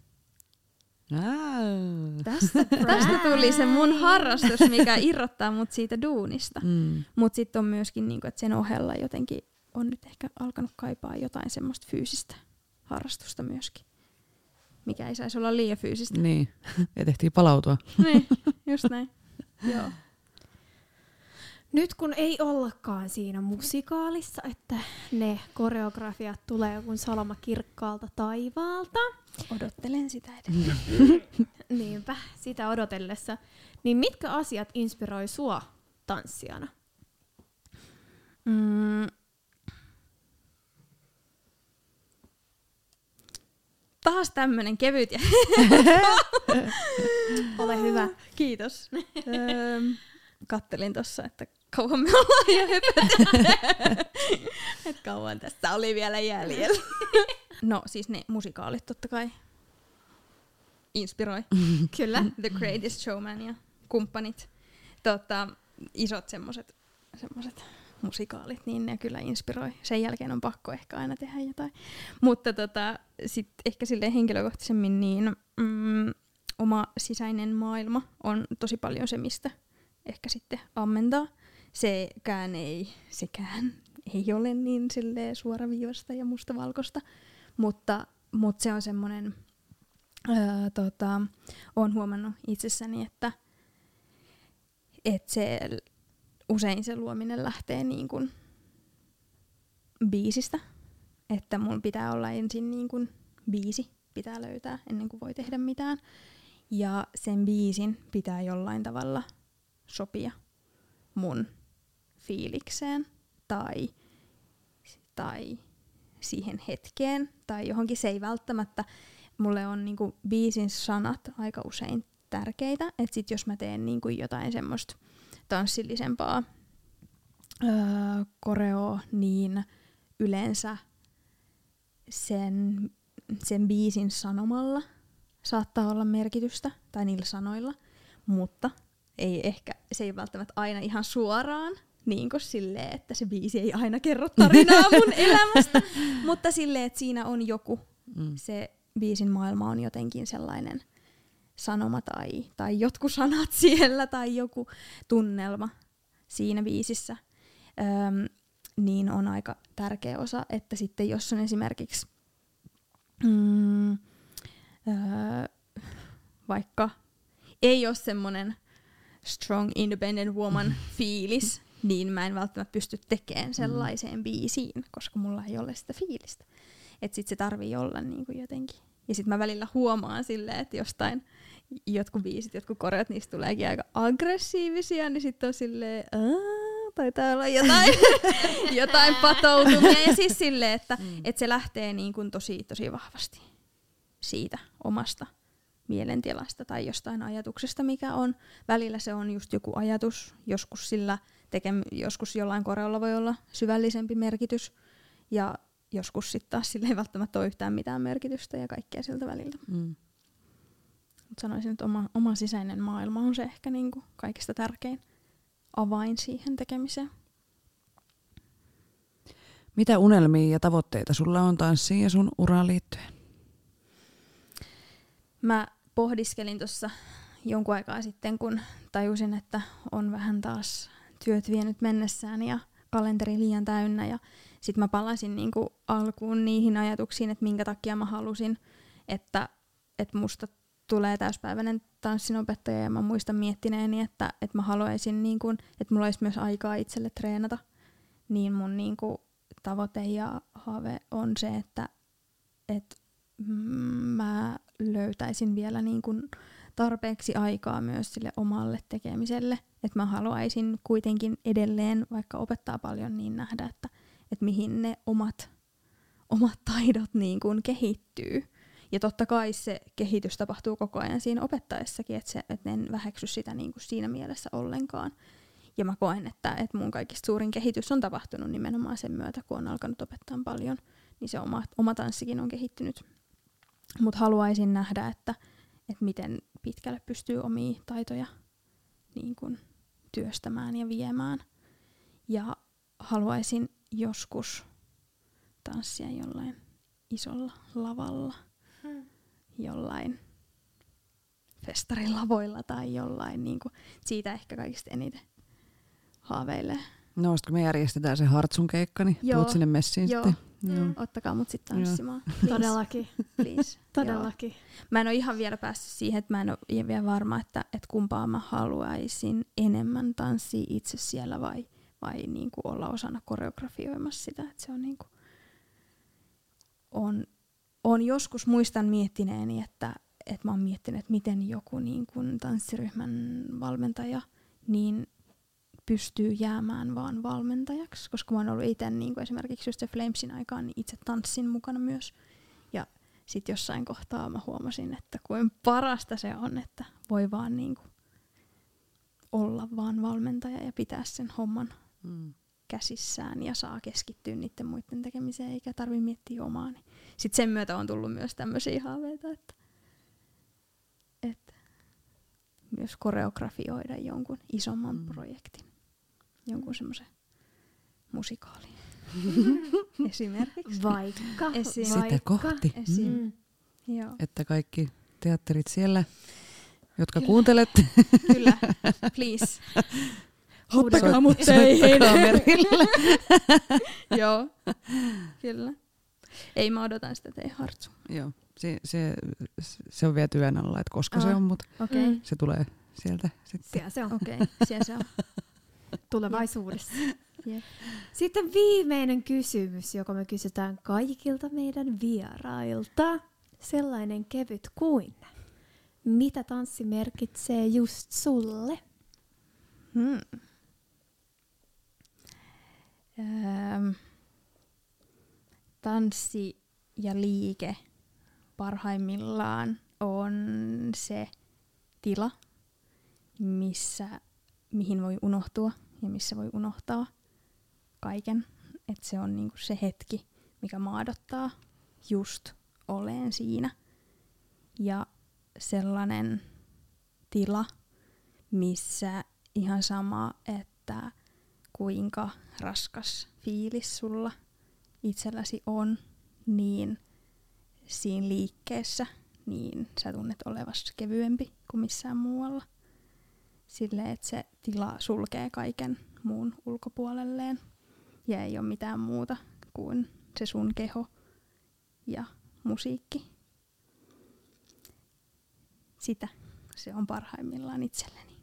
Tästä, tästä tuli se mun harrastus, mikä irrottaa mut siitä duunista. Mm. Mutta sitten on myöskin, niinku, että sen ohella jotenkin on nyt ehkä alkanut kaipaa jotain semmoista fyysistä harrastusta myöskin. Mikä ei saisi olla liian fyysistä. Niin, ja tehtiin palautua. niin, just näin. Joo. Nyt kun ei ollakaan siinä musikaalissa, että ne koreografiat tulee joku salama kirkkaalta taivaalta. Odottelen sitä edelleen. Niinpä, sitä odotellessa. Niin mitkä asiat inspiroi sua tanssijana? Mm. Taas tämmönen kevyt ja... Ole hyvä. Kiitos. kattelin tossa, että kauan me ollaan jo että kauan tästä oli vielä jäljellä. no siis ne musikaalit totta kai inspiroi. Kyllä. The Greatest Showman ja kumppanit. Tota, isot semmoset, semmoset musikaalit, niin ne kyllä inspiroi. Sen jälkeen on pakko ehkä aina tehdä jotain. Mutta tota, sit ehkä sille henkilökohtaisemmin niin mm, oma sisäinen maailma on tosi paljon se, mistä ehkä sitten ammentaa. Sekään ei, sekään ei ole niin suoraviivasta ja mustavalkoista, mutta, mutta se on semmoinen, öö, tota, olen huomannut itsessäni, että, että se, usein se luominen lähtee niin kuin biisistä, että mun pitää olla ensin niin kuin biisi, pitää löytää ennen kuin voi tehdä mitään. Ja sen biisin pitää jollain tavalla sopia mun fiilikseen tai, tai siihen hetkeen tai johonkin. Se ei välttämättä, mulle on niinku biisin sanat aika usein tärkeitä, että sit jos mä teen niinku jotain semmoista tanssillisempaa öö, koreoa, niin yleensä sen, sen biisin sanomalla saattaa olla merkitystä, tai niillä sanoilla, mutta ei ehkä, se ei välttämättä aina ihan suoraan, niin kuin silleen, että se biisi ei aina kerro tarinaa mun elämästä, mutta silleen, että siinä on joku, mm. se biisin maailma on jotenkin sellainen sanoma tai, tai jotkut sanat siellä tai joku tunnelma siinä biisissä, Öm, niin on aika tärkeä osa, että sitten jos on esimerkiksi mm, öö, vaikka ei ole semmoinen strong independent woman fiilis, niin mä en välttämättä pysty tekemään mm. sellaiseen mm. biisiin, koska mulla ei ole sitä fiilistä. Että sit se tarvii olla niinku jotenkin. Ja sit mä välillä huomaan silleen, että jostain jotkut biisit, jotkut koreat, niistä tuleekin aika aggressiivisia, niin sitten on silleen, taitaa olla jotain, jotain patoutumia. Ja siis silleen, että mm. et se lähtee niin kuin tosi, tosi vahvasti siitä omasta mielentilasta tai jostain ajatuksesta, mikä on. Välillä se on just joku ajatus, joskus sillä tekem- joskus jollain koreolla voi olla syvällisempi merkitys ja joskus sitten taas sillä ei välttämättä ole yhtään mitään merkitystä ja kaikkea siltä väliltä. Mm. Mut sanoisin, että oma, oma sisäinen maailma on se ehkä niinku kaikista tärkein avain siihen tekemiseen. Mitä unelmia ja tavoitteita sulla on tanssiin ja sun uraan liittyen? Mä pohdiskelin tuossa jonkun aikaa sitten, kun tajusin, että on vähän taas työt vienyt mennessään ja kalenteri liian täynnä ja sitten mä palasin niinku alkuun niihin ajatuksiin, että minkä takia mä halusin, että, että musta tulee täyspäiväinen tanssinopettaja ja mä muistan miettineeni, että, että mä haluaisin, niin kuin, että mulla olisi myös aikaa itselle treenata. Niin mun niin kuin, tavoite ja haave on se, että, että mä löytäisin vielä niin kuin, tarpeeksi aikaa myös sille omalle tekemiselle. Että mä haluaisin kuitenkin edelleen, vaikka opettaa paljon, niin nähdä, että, että mihin ne omat, omat taidot niin kuin kehittyy. Ja totta kai se kehitys tapahtuu koko ajan siinä opettaessakin, että, se, että en väheksy sitä niin kuin siinä mielessä ollenkaan. Ja mä koen, että, että mun kaikista suurin kehitys on tapahtunut nimenomaan sen myötä, kun on alkanut opettaa paljon, niin se oma, oma tanssikin on kehittynyt. Mutta haluaisin nähdä, että, että miten pitkälle pystyy omia taitoja niin kun, työstämään ja viemään. Ja haluaisin joskus tanssia jollain isolla lavalla – jollain festarilavoilla tai jollain, niin kuin, siitä ehkä kaikista eniten haaveilee. No, kun me järjestetään se Hartsun keikka, niin Joo. tuut sinne messiin Joo. sitten. Joo. Mm. Ottakaa mut sitten tanssimaan. Todellakin. Please. Todellakin. Mä en ole ihan vielä päässyt siihen, että mä en ole vielä varma, että, että kumpaa mä haluaisin enemmän tanssia itse siellä vai, vai niin kuin olla osana koreografioimassa sitä. Että se on, niin kuin, on on joskus muistan miettineeni, että, että mä oon miettinyt, että miten joku niin kuin tanssiryhmän valmentaja niin pystyy jäämään vaan valmentajaksi, koska mä oon ollut itse niin kuin esimerkiksi just se Flamesin aikaan, niin itse tanssin mukana myös. Ja sitten jossain kohtaa mä huomasin, että kuin parasta se on, että voi vaan niin kuin olla vaan valmentaja ja pitää sen homman mm käsissään ja saa keskittyä niiden muiden tekemiseen eikä tarvi miettiä omaa. Niin sitten sen myötä on tullut myös tämmöisiä haaveita, että, että myös koreografioida jonkun isomman mm. projektin, jonkun semmoisen musikaalin. Esimerkiksi. Vaikka. Esim. Sitä vaikka. kohti. Esim. Mm. Joo. Että kaikki teatterit siellä, jotka Kyllä. kuuntelette. Kyllä, please. Ottakaa mut teihin. Joo, kyllä. Ei mä odotan sitä teidän hartsu. Joo, se, se, se on vielä työn alla, että koska ah, se on, mutta okay. se tulee sieltä sitten. Siellä se on. Okei, okay. siellä se on. Tulevaisuudessa. Yeah. Sitten viimeinen kysymys, joka me kysytään kaikilta meidän vierailta. Sellainen kevyt kuin. Mitä tanssi merkitsee just sulle? Hmm. Öö, tanssi ja liike parhaimmillaan on se tila, missä, mihin voi unohtua ja missä voi unohtaa kaiken. Et se on niinku se hetki, mikä maadottaa just oleen siinä. Ja sellainen tila, missä ihan sama, että kuinka raskas fiilis sulla itselläsi on, niin siinä liikkeessä niin sä tunnet olevasi kevyempi kuin missään muualla. Sille, että se tila sulkee kaiken muun ulkopuolelleen ja ei ole mitään muuta kuin se sun keho ja musiikki. Sitä se on parhaimmillaan itselleni.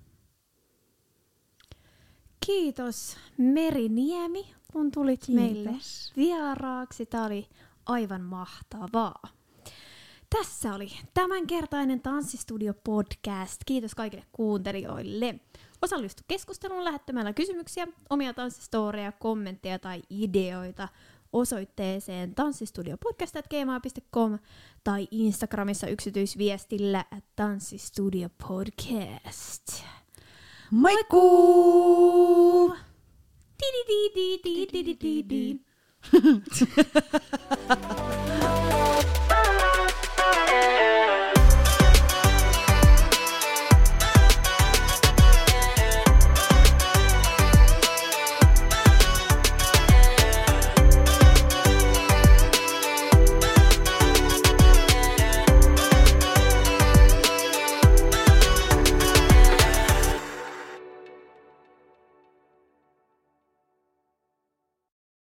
Kiitos Meri Niemi, kun tulit Kiitos. meille vieraaksi. Tämä oli aivan mahtavaa. Tässä oli tämänkertainen Tanssistudio podcast. Kiitos kaikille kuuntelijoille. Osallistu keskusteluun lähettämällä kysymyksiä, omia tanssistoreja, kommentteja tai ideoita osoitteeseen tanssistudiopodcast.gmail.com tai Instagramissa yksityisviestillä tanssistudiopodcast. Moikkuu! Di di di di di di di di.